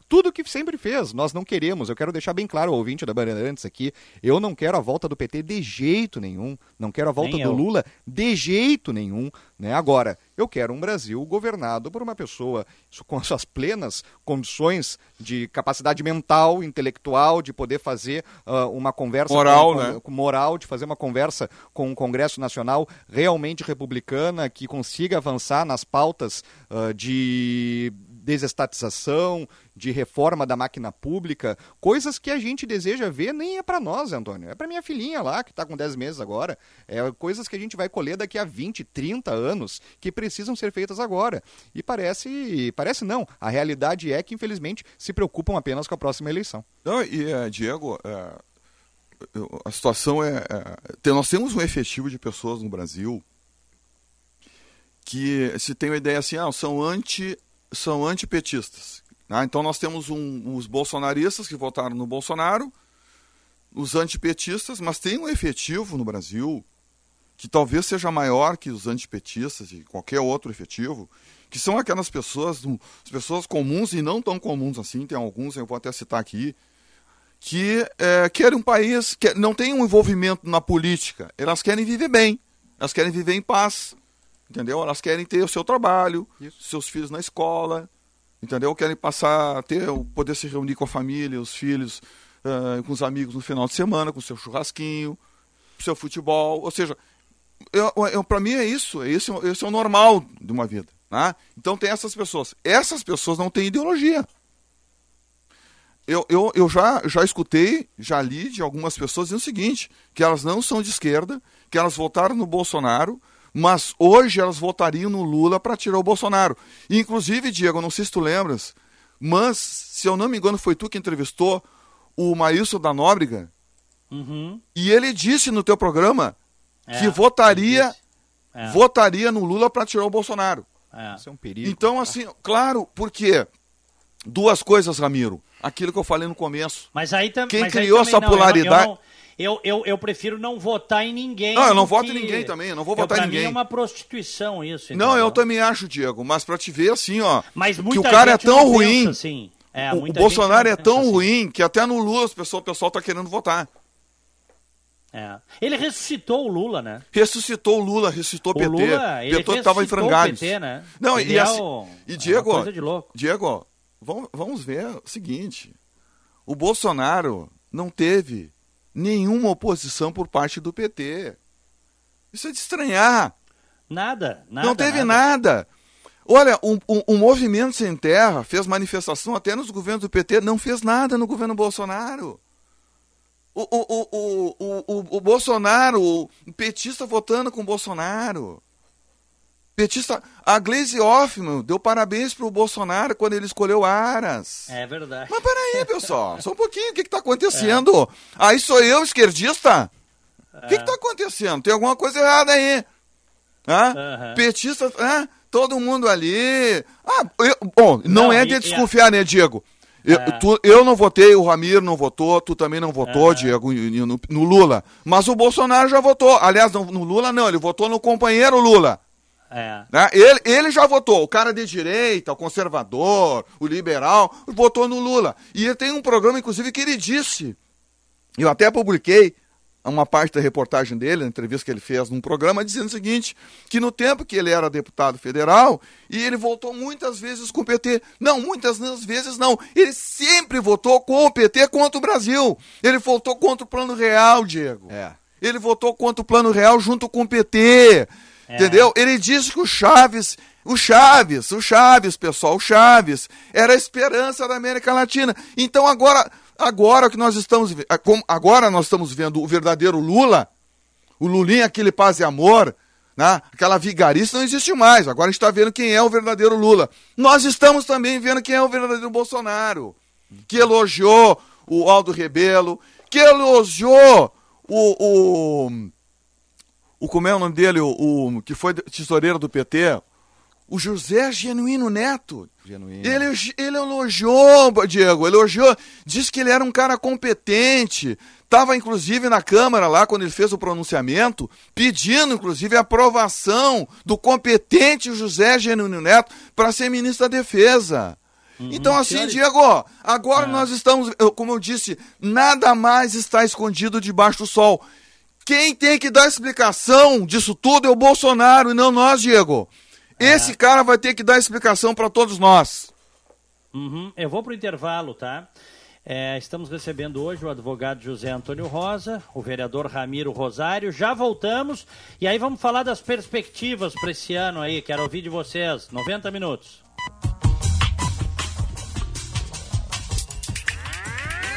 tudo que sempre fez. Nós não queremos. Eu quero deixar bem claro ao ouvinte da Bandeirantes aqui. Eu não quero a volta do PT de jeito nenhum. Não quero a volta Nem do eu. Lula de jeito nenhum. Né? Agora, eu quero um Brasil governado por uma pessoa com as suas plenas condições de capacidade mental, intelectual, de poder fazer uh, uma conversa moral, com, né? com, moral, de fazer uma conversa com o Congresso Nacional realmente republicana, que consiga avançar nas pautas uh, de desestatização, de reforma da máquina pública, coisas que a gente deseja ver nem é para nós, Antônio. É para minha filhinha lá, que está com 10 meses agora. É coisas que a gente vai colher daqui a 20, 30 anos, que precisam ser feitas agora. E parece, parece não, a realidade é que infelizmente se preocupam apenas com a próxima eleição. Não, e uh, Diego, uh, a situação é, uh, nós temos um efetivo de pessoas no Brasil que se tem uma ideia assim, ah, são anti são antipetistas. Né? Então nós temos um, os bolsonaristas que votaram no Bolsonaro, os antipetistas, mas tem um efetivo no Brasil que talvez seja maior que os antipetistas e qualquer outro efetivo, que são aquelas pessoas, as pessoas comuns e não tão comuns assim, tem alguns, eu vou até citar aqui, que é, querem um país que não tem um envolvimento na política, elas querem viver bem, elas querem viver em paz, entendeu? Elas querem ter o seu trabalho, Isso. seus filhos na escola, entendeu? Querem passar, ter, poder se reunir com a família, os filhos, uh, com os amigos no final de semana, com o seu churrasquinho, seu futebol, ou seja, eu, eu para mim é isso, esse, esse é o normal de uma vida, né? Então tem essas pessoas. Essas pessoas não têm ideologia. Eu, eu, eu já, já escutei, já li de algumas pessoas dizendo o seguinte, que elas não são de esquerda, que elas votaram no Bolsonaro mas hoje elas votariam no Lula para tirar o Bolsonaro. E, inclusive, Diego, não sei se tu lembras, mas, se eu não me engano, foi tu que entrevistou o Maílson da Nóbrega. Uhum. E ele disse no teu programa é, que votaria, é. votaria no Lula para tirar o Bolsonaro. É. Isso é um perigo. Então, assim, claro, porque duas coisas, Ramiro. Aquilo que eu falei no começo. Mas aí também. Quem mas criou essa não, polaridade. Eu não, eu, eu, eu prefiro não votar em ninguém. Não, eu não voto em ninguém também, eu não vou votar em ninguém. Mim é uma prostituição isso. Entendeu? Não, eu também acho, Diego, mas para te ver assim, ó, mas que o cara é tão ruim. Assim. É, o, o Bolsonaro é tão assim. ruim que até no Lula o pessoal, o pessoal tá querendo votar. É. Ele ressuscitou o Lula, né? Ressuscitou o Lula, ressuscitou o PT. Lula, ele PT estava em frangalhos. PT, né? Não, ele e, é assim, o... e Diego, é Diego, vamos, vamos ver o seguinte. O Bolsonaro não teve nenhuma oposição por parte do PT. Isso é de estranhar. Nada, nada. Não teve nada. nada. Olha, o um, um, um movimento sem terra fez manifestação até nos governos do PT, não fez nada no governo Bolsonaro. O, o, o, o, o, o Bolsonaro, o petista votando com o Bolsonaro. Petista, a Glaze Hoffman deu parabéns pro Bolsonaro quando ele escolheu Aras. É verdade. Mas peraí, pessoal, só um pouquinho, o que, que tá acontecendo? É. Aí sou eu, esquerdista? O é. que, que tá acontecendo? Tem alguma coisa errada aí. Ah? Uhum. Petista, ah, todo mundo ali. Ah, eu, bom, não, não é de desconfiar, né, Diego? Eu, é. tu, eu, não votei, o Ramiro não votou, tu também não votou, é. Diego, no, no, Lula. Mas o Bolsonaro já votou. Aliás, no, no Lula não, ele votou no companheiro Lula. É. Né? Ele, ele já votou. O cara de direita, o conservador, o liberal, votou no Lula. E ele tem um programa, inclusive, que ele disse. Eu até publiquei uma parte da reportagem dele, na entrevista que ele fez num programa, dizendo o seguinte: que no tempo que ele era deputado federal, e ele votou muitas vezes com o PT. Não, muitas vezes não. Ele sempre votou com o PT contra o Brasil. Ele votou contra o Plano Real, Diego. É. Ele votou contra o Plano Real junto com o PT. É. Entendeu? Ele disse que o Chaves, o Chaves, o Chaves, pessoal, o Chaves, era a esperança da América Latina. Então agora, agora que nós estamos, agora nós estamos vendo o verdadeiro Lula, o Lulinha, aquele paz e amor, Né? Aquela vigarista não existe mais. Agora a gente está vendo quem é o verdadeiro Lula. Nós estamos também vendo quem é o verdadeiro Bolsonaro, que elogiou o Aldo Rebelo, que elogiou o, o, o como é o nome dele, o, o que foi tesoureiro do PT, o José Genuíno Neto. Genuíno. Ele, ele elogiou, Diego, elogiou, disse que ele era um cara competente. Estava, inclusive, na Câmara lá, quando ele fez o pronunciamento, pedindo, inclusive, a aprovação do competente José Genuíno Neto para ser ministro da Defesa. Uhum, então, assim, Diego, agora é. nós estamos, como eu disse, nada mais está escondido debaixo do sol. Quem tem que dar explicação disso tudo é o Bolsonaro e não nós, Diego. É. Esse cara vai ter que dar explicação para todos nós. Uhum. Eu vou para o intervalo, tá? É, estamos recebendo hoje o advogado José Antônio Rosa, o vereador Ramiro Rosário. Já voltamos e aí vamos falar das perspectivas para esse ano aí. Quero ouvir de vocês. 90 minutos.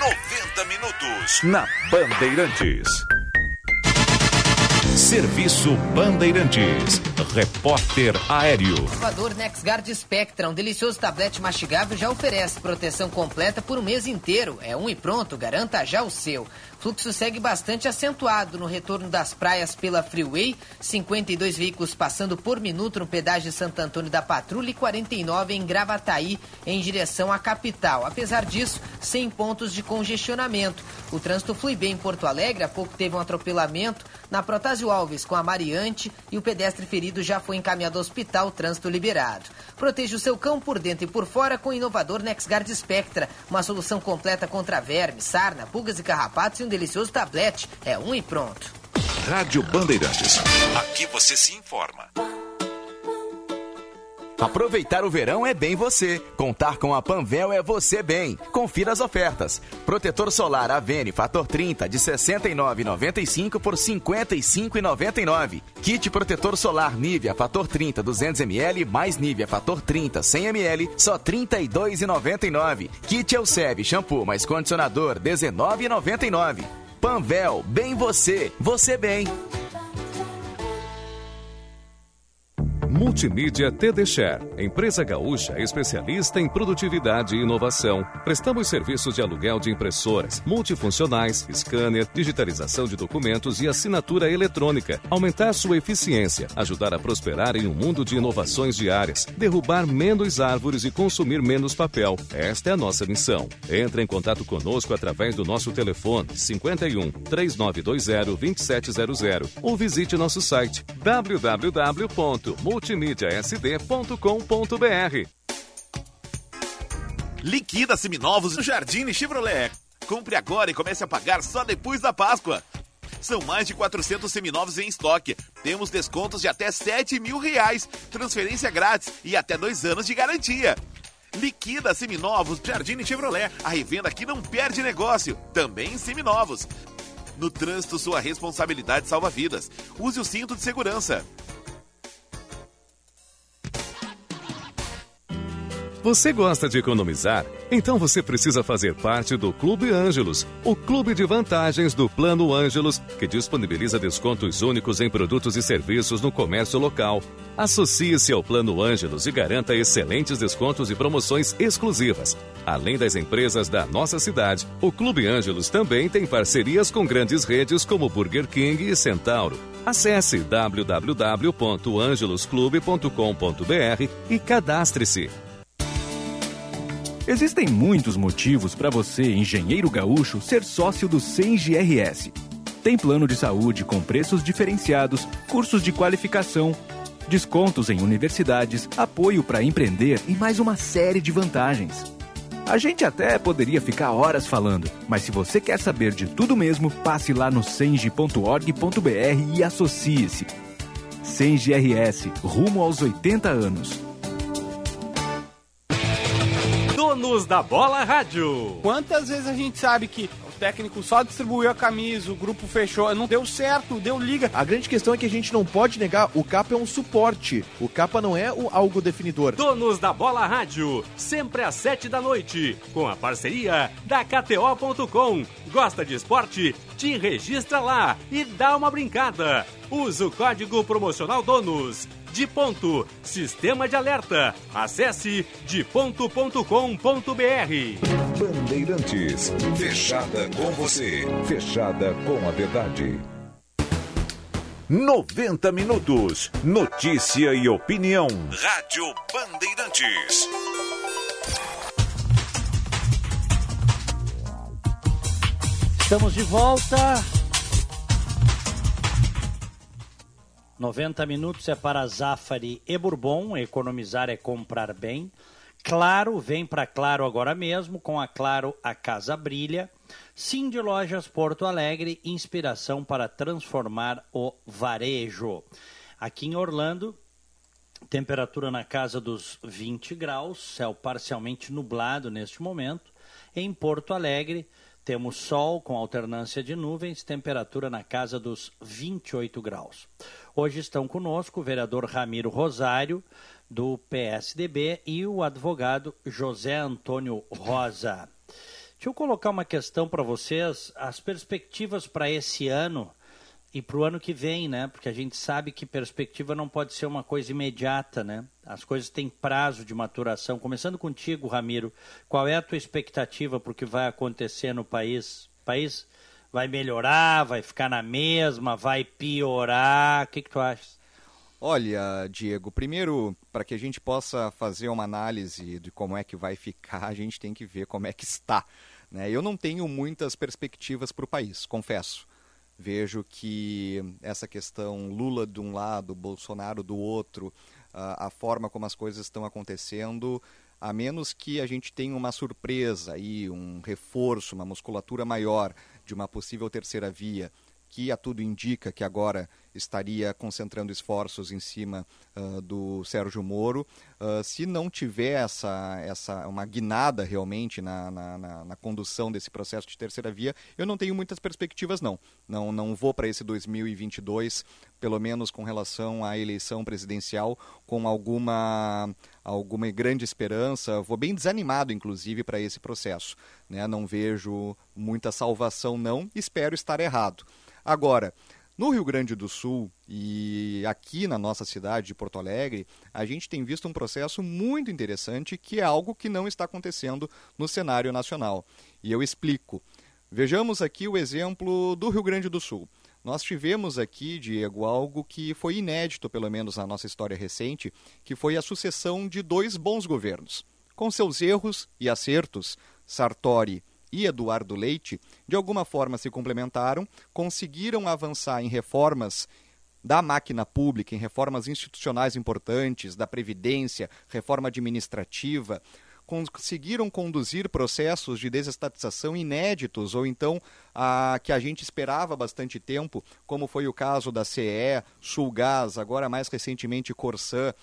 90 minutos na Bandeirantes. Serviço Bandeirantes. Repórter Aéreo. O inovador NexGuard Spectra, um delicioso tablete mastigável, já oferece proteção completa por um mês inteiro. É um e pronto, garanta já o seu fluxo segue bastante acentuado no retorno das praias pela Freeway, 52 veículos passando por minuto no pedágio Santo Antônio da Patrulha e 49 em Gravataí, em direção à capital. Apesar disso, sem pontos de congestionamento. O trânsito flui bem em Porto Alegre, há pouco teve um atropelamento na Protásio Alves com a Mariante e o pedestre ferido já foi encaminhado ao hospital, trânsito liberado. Proteja o seu cão por dentro e por fora com o inovador NexGuard Spectra, uma solução completa contra vermes, sarna, pulgas e carrapatos e um delicioso tablete. É um e pronto. Rádio Bandeirantes. Aqui você se informa. Aproveitar o verão é bem você. Contar com a Panvel é você bem. Confira as ofertas. Protetor solar Avene Fator 30 de 69,95 por 55,99. Kit protetor solar Nivea Fator 30 200 ml mais Nivea Fator 30 100 ml só 32,99. Kit Elseve shampoo mais condicionador 19,99. Panvel, bem você, você bem. Multimídia TD Share, empresa gaúcha especialista em produtividade e inovação. Prestamos serviços de aluguel de impressoras, multifuncionais, scanner, digitalização de documentos e assinatura eletrônica. Aumentar sua eficiência, ajudar a prosperar em um mundo de inovações diárias, derrubar menos árvores e consumir menos papel. Esta é a nossa missão. Entre em contato conosco através do nosso telefone 51 3920 2700 ou visite nosso site www.multimídia multimídiasd.com.br. Liquida seminovos no Jardine Chevrolet. Compre agora e comece a pagar só depois da Páscoa. São mais de 400 seminovos em estoque. Temos descontos de até 7 mil reais, transferência grátis e até dois anos de garantia. Liquida seminovos Jardine Chevrolet. A revenda aqui não perde negócio. Também seminovos. No trânsito, sua responsabilidade salva vidas. Use o cinto de segurança. Você gosta de economizar? Então você precisa fazer parte do Clube Ângelos, o clube de vantagens do Plano Ângelos, que disponibiliza descontos únicos em produtos e serviços no comércio local. Associe-se ao Plano Ângelos e garanta excelentes descontos e promoções exclusivas. Além das empresas da nossa cidade, o Clube Ângelos também tem parcerias com grandes redes como Burger King e Centauro. Acesse www.angelosclube.com.br e cadastre-se. Existem muitos motivos para você, engenheiro gaúcho, ser sócio do CENGRS. Tem plano de saúde com preços diferenciados, cursos de qualificação, descontos em universidades, apoio para empreender e mais uma série de vantagens. A gente até poderia ficar horas falando, mas se você quer saber de tudo mesmo, passe lá no senge.org.br e associe-se. CENGRS, rumo aos 80 anos. Donos da Bola Rádio. Quantas vezes a gente sabe que o técnico só distribuiu a camisa, o grupo fechou, não deu certo, deu liga. A grande questão é que a gente não pode negar, o capa é um suporte. O capa não é o algo definidor. Donos da Bola Rádio, sempre às sete da noite, com a parceria da KTO.com. Gosta de esporte? Te registra lá e dá uma brincada. Usa o código promocional DONOS. De ponto, sistema de alerta. Acesse deponto.com.br. Bandeirantes, fechada com você, fechada com a verdade. 90 minutos. Notícia e opinião. Rádio Bandeirantes. Estamos de volta. 90 minutos é para Zafari e Bourbon. Economizar é comprar bem. Claro, vem para Claro agora mesmo. Com a Claro, a casa brilha. Sim de Lojas Porto Alegre, inspiração para transformar o varejo. Aqui em Orlando, temperatura na casa dos 20 graus, céu parcialmente nublado neste momento. Em Porto Alegre, temos sol com alternância de nuvens, temperatura na casa dos 28 graus. Hoje estão conosco o vereador Ramiro Rosário, do PSDB, e o advogado José Antônio Rosa. Deixa eu colocar uma questão para vocês, as perspectivas para esse ano e para o ano que vem, né? Porque a gente sabe que perspectiva não pode ser uma coisa imediata, né? As coisas têm prazo de maturação. Começando contigo, Ramiro, qual é a tua expectativa para o que vai acontecer no país? País vai melhorar, vai ficar na mesma, vai piorar? O que, que tu achas? Olha, Diego, primeiro, para que a gente possa fazer uma análise de como é que vai ficar, a gente tem que ver como é que está. Né? Eu não tenho muitas perspectivas para o país, confesso. Vejo que essa questão Lula de um lado, Bolsonaro do outro, a, forma como as coisas estão acontecendo, a menos que a gente tenha uma surpresa e um reforço, uma musculatura maior de uma possível terceira via, que a tudo indica que agora estaria concentrando esforços em cima uh, do Sérgio Moro. Uh, se não tiver essa, essa uma guinada realmente na, na, na, na, condução desse processo de terceira via, eu não tenho muitas perspectivas não. Não, não vou para esse 2022, pelo menos com relação à eleição presidencial, com alguma alguma grande esperança. Vou bem desanimado, inclusive, para esse processo. Né? Não vejo muita salvação não. Espero estar errado. Agora, no Rio Grande do Sul e aqui na nossa cidade de Porto Alegre, a gente tem visto um processo muito interessante que é algo que não está acontecendo no cenário nacional. E eu explico. Vejamos aqui o exemplo do Rio Grande do Sul. Nós tivemos aqui, Diego, algo que foi inédito, pelo menos na nossa história recente, que foi a sucessão de dois bons governos. Com seus erros e acertos, Sartori e Eduardo Leite, de alguma forma se complementaram, conseguiram avançar em reformas da máquina pública, em reformas institucionais importantes, da Previdência, reforma administrativa, conseguiram conduzir processos de desestatização inéditos, ou então a, que a gente esperava bastante tempo, como foi o caso da CE, Sulgás, agora mais recentemente Corsã.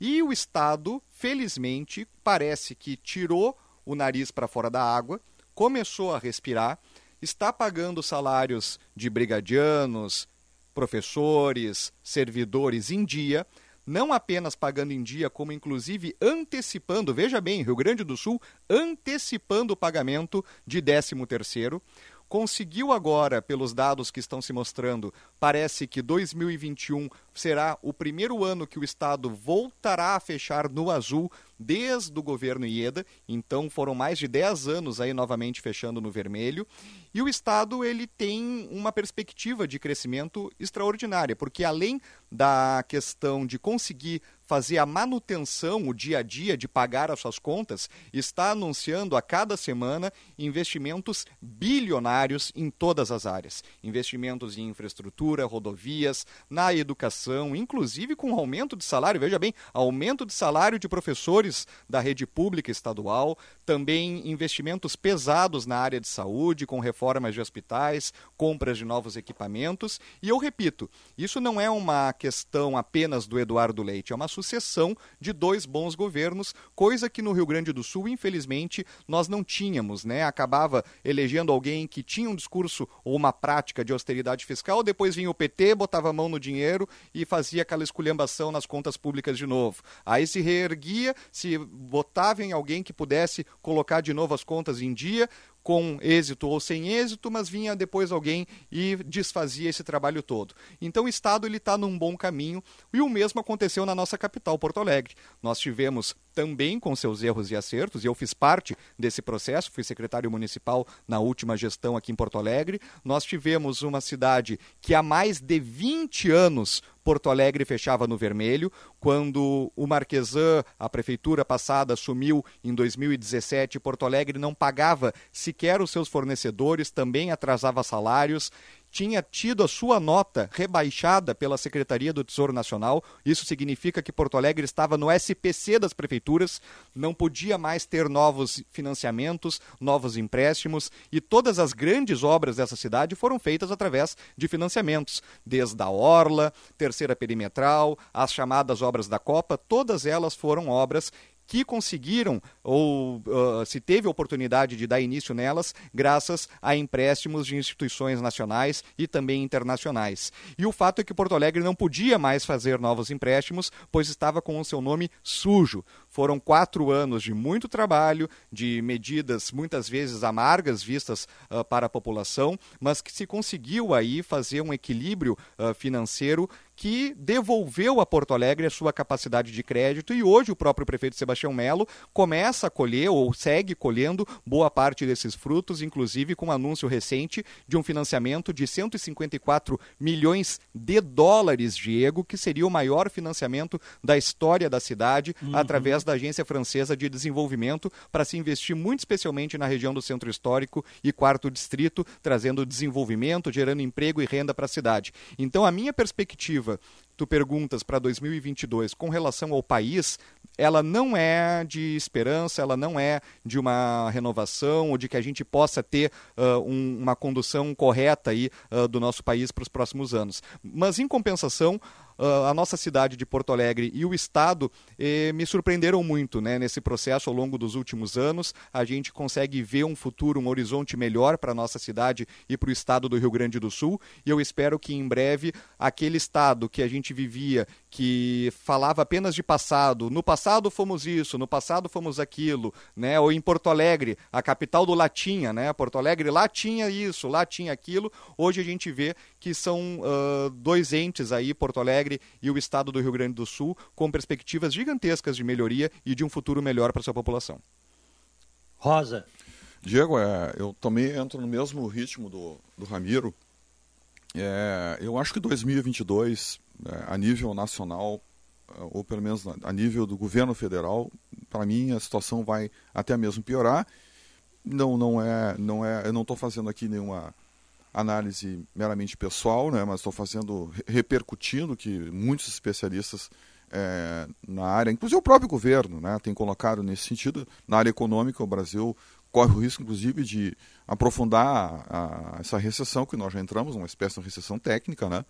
E o Estado, felizmente, parece que tirou o nariz para fora da água, começou a respirar, está pagando salários de brigadianos, professores, servidores em dia, não apenas pagando em dia, como inclusive antecipando, veja bem, Rio Grande do Sul antecipando o pagamento de 13 terceiro. Conseguiu agora, pelos dados que estão se mostrando, parece que 2021 será o primeiro ano que o Estado voltará a fechar no azul desde o governo Ieda, então foram mais de 10 anos aí novamente fechando no vermelho, e o Estado ele tem uma perspectiva de crescimento extraordinária, porque além da questão de conseguir fazer a manutenção, o dia a dia de pagar as suas contas, está anunciando a cada semana investimentos bilionários em todas as áreas. Investimentos em infraestrutura, rodovias, na educação, inclusive com aumento de salário, veja bem, aumento de salário de professores da rede pública estadual, também investimentos pesados na área de saúde, com reformas de hospitais, compras de novos equipamentos. E eu repito, isso não é uma questão apenas do Eduardo Leite, é uma sucessão de dois bons governos, coisa que no Rio Grande do Sul, infelizmente, nós não tínhamos, né? Acabava elegendo alguém que tinha um discurso ou uma prática de austeridade fiscal, depois vinha o PT, botava a mão no dinheiro e fazia aquela esculhambação nas contas públicas de novo. Aí se reerguia, se botava em alguém que pudesse colocar de novo as contas em dia, com êxito ou sem êxito, mas vinha depois alguém e desfazia esse trabalho todo. Então o Estado ele está num bom caminho e o mesmo aconteceu na nossa capital, Porto Alegre. Nós tivemos também com seus erros e acertos, e eu fiz parte desse processo, fui secretário municipal na última gestão aqui em Porto Alegre. Nós tivemos uma cidade que há mais de 20 anos Porto Alegre fechava no vermelho. Quando o Marquesan, a prefeitura passada, assumiu em 2017, Porto Alegre não pagava sequer os seus fornecedores, também atrasava salários tinha tido a sua nota rebaixada pela Secretaria do Tesouro Nacional. Isso significa que Porto Alegre estava no SPC das prefeituras, não podia mais ter novos financiamentos, novos empréstimos e todas as grandes obras dessa cidade foram feitas através de financiamentos, desde a Orla, Terceira Perimetral, as chamadas obras da Copa, todas elas foram obras que conseguiram ou uh, se teve oportunidade de dar início nelas graças a empréstimos de instituições nacionais e também internacionais. E o fato é que Porto Alegre não podia mais fazer novos empréstimos, pois estava com o seu nome sujo. Foram quatro anos de muito trabalho, de medidas muitas vezes amargas vistas uh, para a população, mas que se conseguiu aí fazer um equilíbrio uh, financeiro que devolveu a Porto Alegre a sua capacidade de crédito e hoje o próprio prefeito Sebastião Melo começa a colher ou segue colhendo boa parte desses frutos, inclusive com um anúncio recente de um financiamento de 154 milhões de dólares, Diego, que seria o maior financiamento da história da cidade uhum. através da Agência Francesa de Desenvolvimento para se investir muito especialmente na região do Centro Histórico e Quarto Distrito, trazendo desenvolvimento, gerando emprego e renda para a cidade. Então a minha perspectiva perspectiva tu perguntas para 2022 com relação ao país, ela não é de esperança, ela não é de uma renovação ou de que a gente possa ter uh, um, uma condução correta aí, uh, do nosso país para os próximos anos. Mas, em compensação, uh, a nossa cidade de Porto Alegre e o Estado eh, me surpreenderam muito né, nesse processo ao longo dos últimos anos. A gente consegue ver um futuro, um horizonte melhor para a nossa cidade e para o Estado do Rio Grande do Sul. E eu espero que em breve aquele Estado que a gente vivia, que falava apenas de passado, no passado fomos isso, no passado fomos aquilo, né? ou em Porto Alegre, a capital do Latinha, né? Porto Alegre lá tinha isso, lá tinha aquilo. Hoje a gente vê que são uh, dois entes aí, Porto Alegre e o estado do Rio Grande do Sul, com perspectivas gigantescas de melhoria e de um futuro melhor para sua população. Rosa. Diego, é, eu também entro no mesmo ritmo do, do Ramiro. É, eu acho que 2022, é, a nível nacional, é, ou pelo menos a nível do governo federal, para mim a situação vai até mesmo piorar. Não, não é, não é, eu não estou fazendo aqui nenhuma análise meramente pessoal, né, mas estou fazendo, repercutindo que muitos especialistas é, na área, inclusive o próprio governo, né, tem colocado nesse sentido, na área econômica, o Brasil corre o risco, inclusive, de aprofundar a, a, essa recessão, que nós já entramos, uma espécie de recessão técnica, né?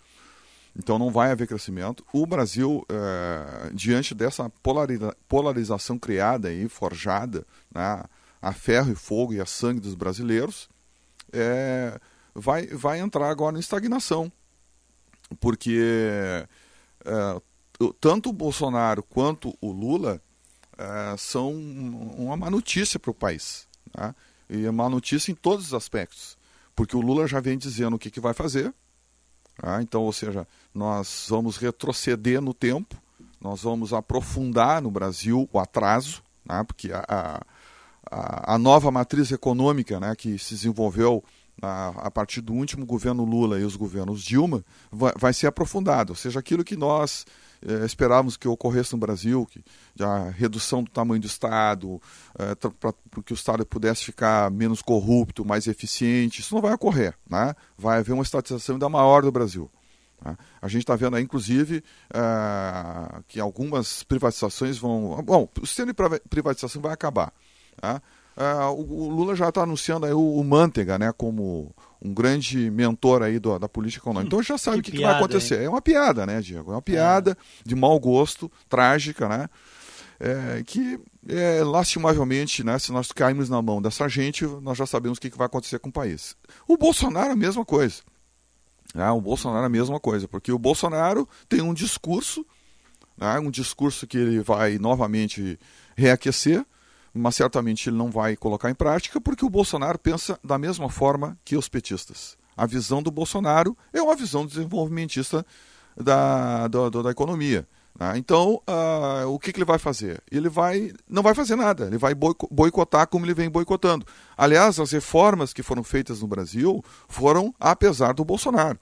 Então não vai haver crescimento. O Brasil, é, diante dessa polariza polarização criada e forjada né, a ferro e fogo e a sangue dos brasileiros, é, vai, vai entrar agora em estagnação. Porque é, tanto o Bolsonaro quanto o Lula são uma má notícia para o país. Né? E é má notícia em todos os aspectos. Porque o Lula já vem dizendo o que, que vai fazer. Né? Então, ou seja, nós vamos retroceder no tempo, nós vamos aprofundar no Brasil o atraso, né? porque a, a, a nova matriz econômica né, que se desenvolveu a, a, partir do último governo Lula e os governos Dilma, vai, vai ser aprofundado. Ou seja, aquilo que nós eh, esperávamos que ocorresse no Brasil, que a redução do tamanho do Estado, eh, para que o Estado pudesse ficar menos corrupto, mais eficiente, isso não vai ocorrer. Né? Vai haver uma estatização ainda maior do Brasil. Né? A gente está vendo aí, inclusive, eh, que algumas privatizações vão. Bom, o sistema de privatização vai acabar. Tá? Uh, o, Lula já está anunciando aí o, o, Manteiga, né, como um grande mentor aí do, da política econômica. Então já sabe o que, que, que, vai acontecer. Hein? É uma piada, né, Diego? É uma piada é. de mau gosto, trágica, né? É, que é, lastimavelmente, né, se nós cairmos na mão dessa gente, nós já sabemos o que, que vai acontecer com o país. O Bolsonaro a mesma coisa. Né? O Bolsonaro a mesma coisa, porque o Bolsonaro tem um discurso, né, um discurso que ele vai novamente reaquecer, mas certamente ele não vai colocar em prática porque o Bolsonaro pensa da mesma forma que os petistas. A visão do Bolsonaro é uma visão desenvolvimentista da, da, da economia. Né? Então, uh, o que, que, ele vai fazer? Ele vai não vai fazer nada, ele vai boicotar como ele vem boicotando. Aliás, as reformas que foram feitas no Brasil foram apesar do Bolsonaro.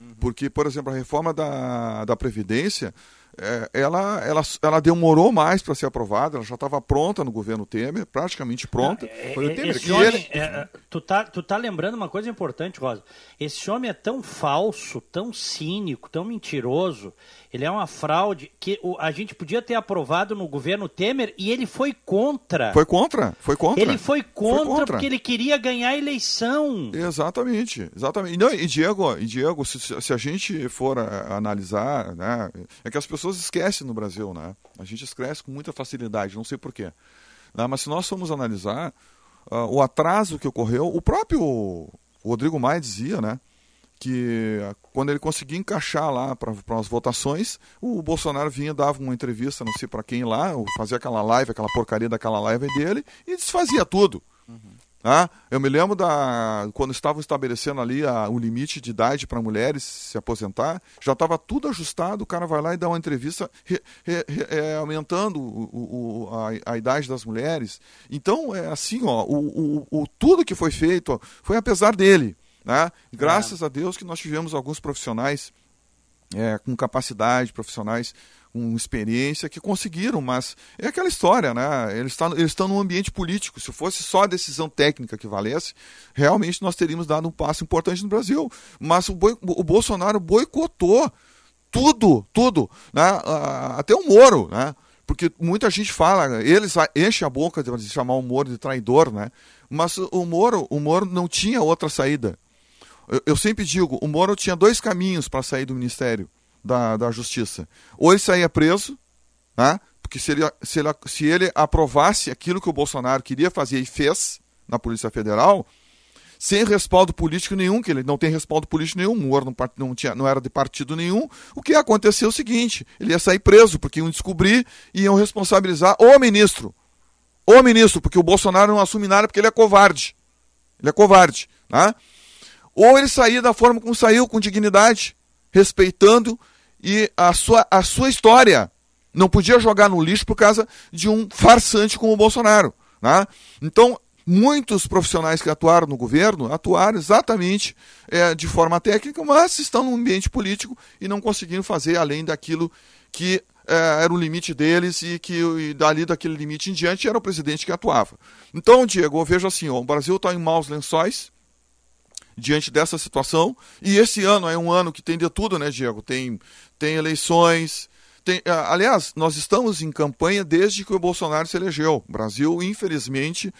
Uhum. Porque, por exemplo, a reforma da, da Previdência é, ela, ela, ela demorou mais para ser aprovada, ela já estava pronta no governo Temer, praticamente pronta. É, Foi o Temer. Esse homem, ele... é, tu, tá, tu tá lembrando uma coisa importante, Rosa. Esse homem é tão falso, tão cínico, tão mentiroso, ele é uma fraude que o, a gente podia ter aprovado no governo Temer e ele foi contra. Foi contra, foi contra. Ele foi contra, foi contra. porque ele queria ganhar a eleição. Exatamente, exatamente. Não, e Diego, e Diego se, se a gente for a, analisar, né, é que as pessoas esquecem no Brasil, né? A gente esquece com muita facilidade, não sei porquê. Né, mas se nós formos analisar uh, o atraso que ocorreu, o próprio Rodrigo Maia dizia, né? que quando ele conseguia encaixar lá para as votações, o Bolsonaro vinha, dava uma entrevista, não sei para quem lá, fazia aquela live, aquela porcaria daquela live dele, e desfazia tudo. Uhum. Ah, eu me lembro da quando estavam estabelecendo ali a, o limite de idade para mulheres se aposentar, já estava tudo ajustado, o cara vai lá e dá uma entrevista re, re, re, é, aumentando o, o, a, a, idade das mulheres. Então, é assim, ó, o, o, o tudo que foi feito foi apesar dele. Né? Graças é. a Deus que nós tivemos alguns profissionais é, com capacidade, profissionais com experiência que conseguiram, mas é aquela história, né? Eles estão, eles estão num ambiente político. Se fosse só a decisão técnica que valesse, realmente nós teríamos dado um passo importante no Brasil. Mas o, boi, o Bolsonaro boicotou tudo, tudo, né? até o Moro, né? Porque muita gente fala, eles enchem a boca de chamar o Moro de traidor, né? Mas o Moro, o Moro não tinha outra saída. Eu, eu sempre digo, o Moro tinha dois caminhos para sair do Ministério da, da Justiça. Ou ele saía preso, né? porque se ele, se, ele, se ele aprovasse aquilo que o Bolsonaro queria fazer e fez na Polícia Federal, sem respaldo político nenhum, que ele não tem respaldo político nenhum, o Moro não, não, tinha, não era de partido nenhum, o que ia acontecer é o seguinte, ele ia sair preso, porque iam descobrir e iam responsabilizar o ministro. O ministro, porque o Bolsonaro não assume nada porque ele é covarde. Ele é covarde. Né? Ou ele saía da forma como saiu, com dignidade, respeitando e a sua, a sua história. Não podia jogar no lixo por causa de um farsante como o Bolsonaro. Né? Então, muitos profissionais que atuaram no governo atuaram exatamente é, de forma técnica, mas estão no ambiente político e não conseguiram fazer além daquilo que é, era o limite deles e que e dali daquele limite em diante era o presidente que atuava. Então, Diego, eu vejo assim, ó, o Brasil está em maus lençóis, diante dessa situação. E esse ano é um ano que tem de tudo, né, Diego? Tem, tem eleições. Tem, ah, aliás, nós estamos em campanha desde que o Bolsonaro se elegeu. O Brasil, infelizmente,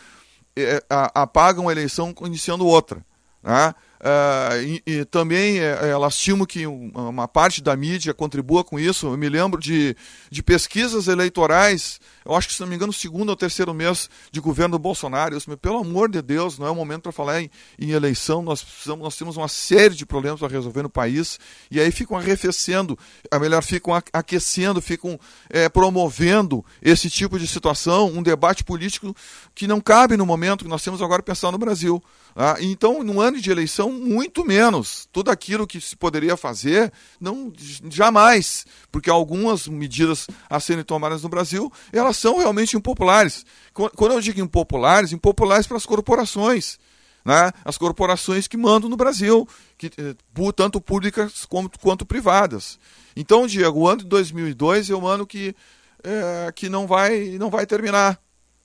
é, apaga uma eleição iniciando outra. Né? Uh, e, e, também é, é, lastimo que uma parte da mídia contribua com isso. Eu me lembro de, de pesquisas eleitorais, eu acho que, se não me engano, segundo ou terceiro mês de governo do Bolsonaro. Disse, pelo amor de Deus, não é o momento para falar em, em, eleição. Nós, precisamos, nós temos uma série de problemas para resolver no país. E aí ficam arrefecendo, a melhor, ficam aquecendo, ficam é, promovendo esse tipo de situação, um debate político que não cabe no momento que nós temos agora pensar no Brasil. Ah, então, no ano de eleição, muito menos. Tudo aquilo que se poderia fazer, não jamais, porque algumas medidas a serem tomadas no Brasil, elas são realmente impopulares. Quando eu digo impopulares, impopulares para as corporações. Né? As corporações que mandam no Brasil, que, eh, tanto públicas quanto, quanto privadas. Então, Diego, o ano de 2002 é um ano que, é, que não, vai, não vai terminar.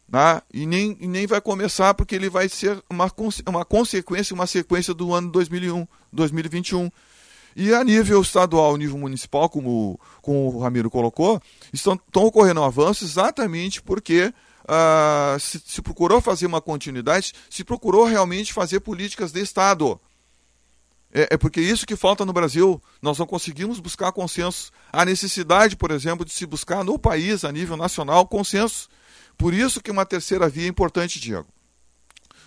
Né? E, nem, e nem vai começar porque ele vai ser uma, uma consequência, uma sequência do ano 2001, 2021. E a nível estadual, nível municipal, como, como o Ramiro colocou, estão, estão ocorrendo avanços exatamente porque uh, se, se, procurou fazer uma continuidade, se procurou realmente fazer políticas de Estado. É, é, porque isso que falta no Brasil. Nós não conseguimos buscar consenso. A necessidade, por exemplo, de se buscar no país, a nível nacional, consenso por isso que uma terceira via é importante, Diego.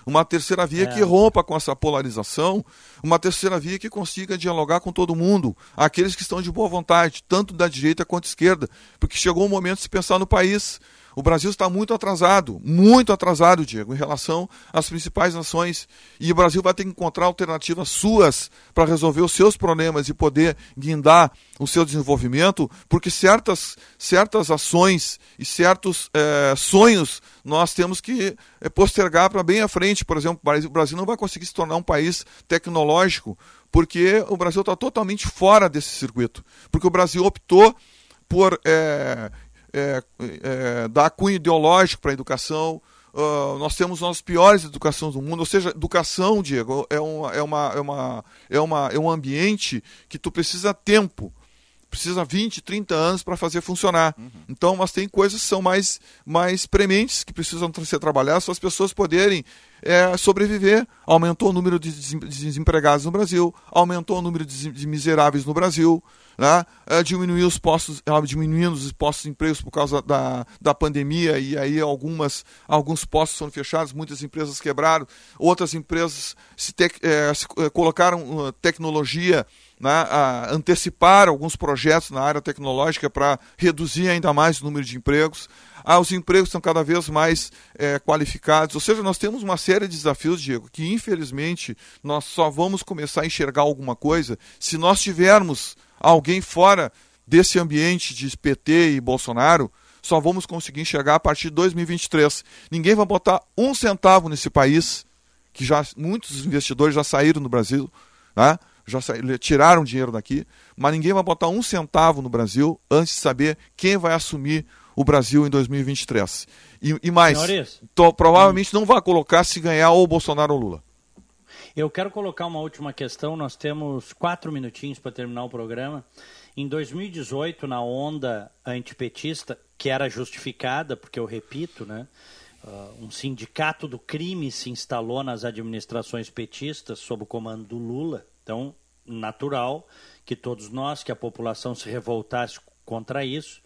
Uma terceira via é. que rompa com essa polarização, uma terceira via que consiga dialogar com todo mundo, aqueles que estão de boa vontade, tanto da direita quanto da esquerda, porque chegou o momento de se pensar no país. O Brasil está muito atrasado, muito atrasado, Diego, em relação às principais nações. E o Brasil vai ter que encontrar alternativas suas para resolver os seus problemas e poder guindar o seu desenvolvimento, porque certas, certas ações e certos é, sonhos nós temos que é, postergar para bem à frente. Por exemplo, o Brasil não vai conseguir se tornar um país tecnológico, porque o Brasil está totalmente fora desse circuito. Porque o Brasil optou por é, é, é, dar cunho ideológico para a educação. Uh, nós temos as piores educações do mundo, ou seja, educação, Diego, é, uma, é, uma, é, uma, é, uma, é um ambiente que tu precisa tempo, precisa 20, 30 anos para fazer funcionar. Uhum. Então, mas tem coisas que são mais, mais prementes, que precisam ser trabalhadas para as pessoas poderem é, sobreviver. Aumentou o número de desempregados no Brasil, aumentou o número de miseráveis no Brasil né? É, diminuir os postos, é, diminuindo os postos de emprego por causa da, da pandemia e aí algumas, alguns postos foram fechados, muitas empresas quebraram, outras empresas se, é, se é, colocaram uh, tecnologia, né, a antecipar alguns projetos na área tecnológica para reduzir ainda mais o número de empregos. Ah, os empregos são cada vez mais é, qualificados. Ou seja, nós temos uma série de desafios, Diego, que infelizmente nós só vamos começar a enxergar alguma coisa se nós tivermos alguém fora desse ambiente de PT e Bolsonaro, só vamos conseguir enxergar a partir de 2023. Ninguém vai botar um centavo nesse país, que já muitos investidores já saíram do Brasil, né? já saíram, tiraram dinheiro daqui, mas ninguém vai botar um centavo no Brasil antes de saber quem vai assumir o Brasil em 2023. E, e mais, provavelmente não vai colocar se ganhar ou Bolsonaro ou Lula. Eu quero colocar uma última questão. Nós temos quatro minutinhos para terminar o programa. Em 2018, na onda antipetista, que era justificada, porque eu repito, né? Uh, um sindicato do crime se instalou nas administrações petistas sob o comando do Lula. Então, natural que todos nós, que a população se revoltasse contra isso.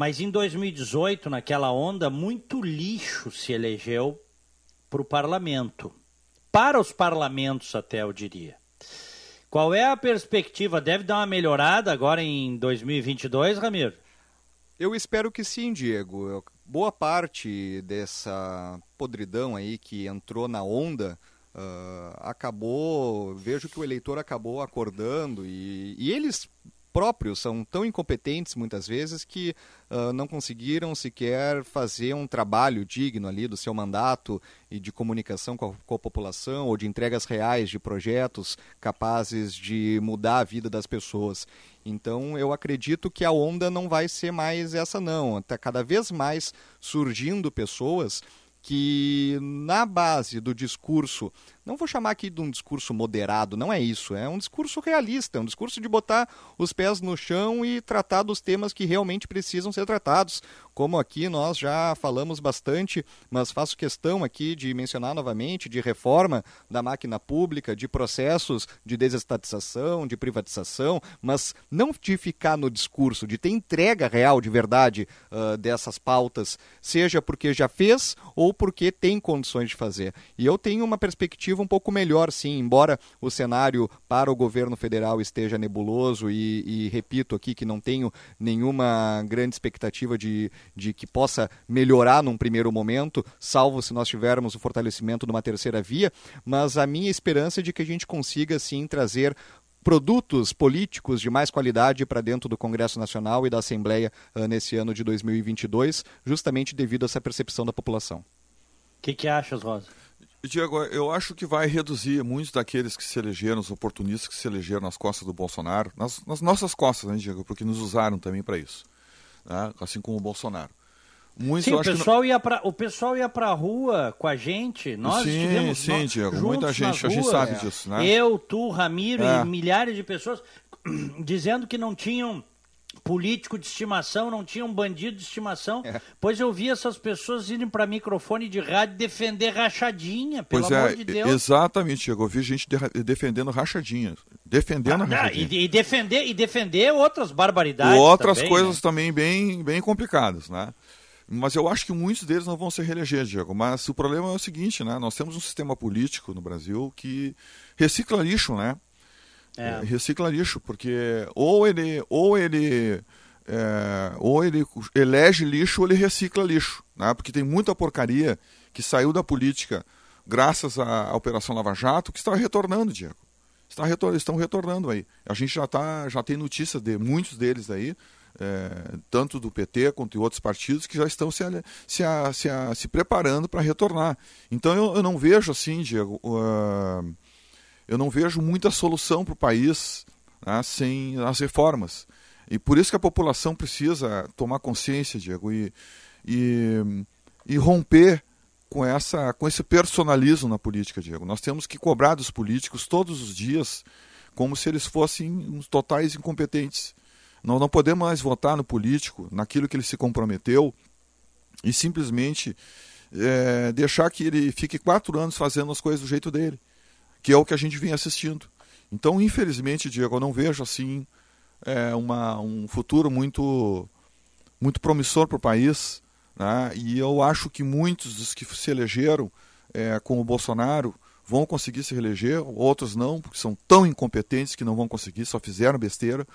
Mas em 2018, naquela onda, muito lixo se elegeu para o parlamento para os parlamentos, até eu diria. Qual é a perspectiva? Deve dar uma melhorada agora em 2022, Ramiro? Eu espero que sim, Diego. Boa parte dessa podridão aí que entrou na onda uh, acabou. Vejo que o eleitor acabou acordando e, e eles próprios são tão incompetentes muitas vezes que uh, não conseguiram sequer fazer um trabalho digno ali do seu mandato e de comunicação com a, com a, população ou de entregas reais de projetos capazes de mudar a vida das pessoas. Então eu acredito que a onda não vai ser mais essa não, está cada vez mais surgindo pessoas que na base do discurso não vou chamar aqui de um discurso moderado, não é isso. É um discurso realista, é um discurso de botar os pés no chão e tratar dos temas que realmente precisam ser tratados. Como aqui nós já falamos bastante, mas faço questão aqui de mencionar novamente de reforma da máquina pública, de processos de desestatização, de privatização, mas não de ficar no discurso, de ter entrega real, de verdade, uh, dessas pautas, seja porque já fez ou porque tem condições de fazer. E eu tenho uma perspectiva perspectiva um pouco melhor, sim, embora o cenário para o governo federal esteja nebuloso e, e repito aqui que não tenho nenhuma grande expectativa de, de que possa melhorar num primeiro momento, salvo se nós tivermos o fortalecimento de uma terceira via, mas a minha esperança é de que a gente consiga, sim, trazer produtos políticos de mais qualidade para dentro do Congresso Nacional e da Assembleia uh, nesse ano de 2022, justamente devido a essa percepção da população. O que, que achas, Rosa? Diego, eu acho que vai reduzir muitos daqueles que se elegeram, os oportunistas que se elegeram nas costas do Bolsonaro, nas, nas nossas costas, né, Diego? Porque nos usaram também para isso, né? assim como o Bolsonaro. Muitos, sim, o pessoal, ia pra, o pessoal ia para a rua com a gente, nós sim, estivemos sim, nós, Diego, muita gente, a gente sabe é. disso, né? Eu, tu, Ramiro é. e milhares de pessoas dizendo que não tinham político de estimação, não tinha um bandido de estimação. É. Pois eu vi essas pessoas irem para microfone de rádio defender rachadinha, pelo pois é, amor é, de Deus. Exatamente, Diego. Eu vi gente de, defendendo rachadinha. Defendendo ah, rachadinha. E, e, defender, e defender outras barbaridades. Outras também, coisas né? também bem, bem complicadas, né? Mas eu acho que muitos deles não vão se reeleger, Diego. Mas o problema é o seguinte, né? Nós temos um sistema político no Brasil que recicla lixo, né? É. Recicla lixo, porque ou ele, ou ele, é, ou ele elege lixo ou ele recicla lixo. né? porque tem muita porcaria que saiu da política graças à, Operação Lava Jato que está retornando, Diego. Está retor estão retornando aí. A gente já, tá, já tem notícias de muitos deles aí, é, tanto do PT quanto de outros partidos, que já estão se, se, se, se preparando para retornar. Então eu, eu, não vejo assim, Diego, uh, eu não vejo muita solução para o país né, sem as reformas. E por isso que a população precisa tomar consciência, Diego, e, e, e romper com, essa, com esse personalismo na política, Diego. Nós temos que cobrar dos políticos todos os dias como se eles fossem uns totais incompetentes. Nós não podemos mais votar no político, naquilo que ele se comprometeu, e simplesmente é, deixar que ele fique quatro anos fazendo as coisas do jeito dele, que é o que a gente vem assistindo. Então, infelizmente, Diego, eu não vejo assim é, uma, um futuro muito, muito promissor para o país. Né? E eu acho que muitos dos que se elegeram é, com o Bolsonaro vão conseguir se reeleger, outros não, porque são tão incompetentes que não vão conseguir, só fizeram besteira.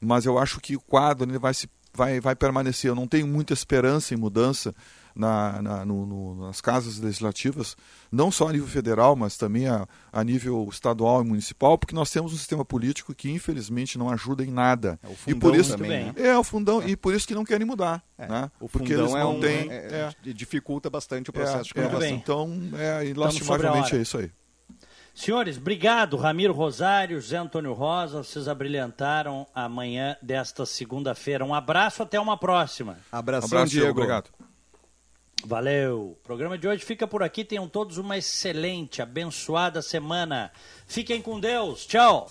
Mas eu acho que o quadro ele vai, se, vai, vai permanecer. Eu não tenho muita esperança em mudança na, na no, no, nas casas legislativas, não só a nível federal, mas também a, a, nível estadual e municipal, porque nós temos um sistema político que infelizmente não ajuda em nada. É, o e por isso também, né? é o fundão é. e por isso que não querem mudar, é. né? O porque fundão eles não é um, têm, é, dificulta bastante o processo de renovação. Então, é, lastimavelmente é isso aí. Senhores, obrigado. Ramiro Rosário, José Antônio Rosa, vocês abrilhantaram a manhã desta segunda-feira. Um abraço, até uma próxima. Abração, Abraço, Diego. Obrigado. Valeu. O programa de hoje fica por aqui. Tenham todos uma excelente, abençoada semana. Fiquem com Deus. Tchau.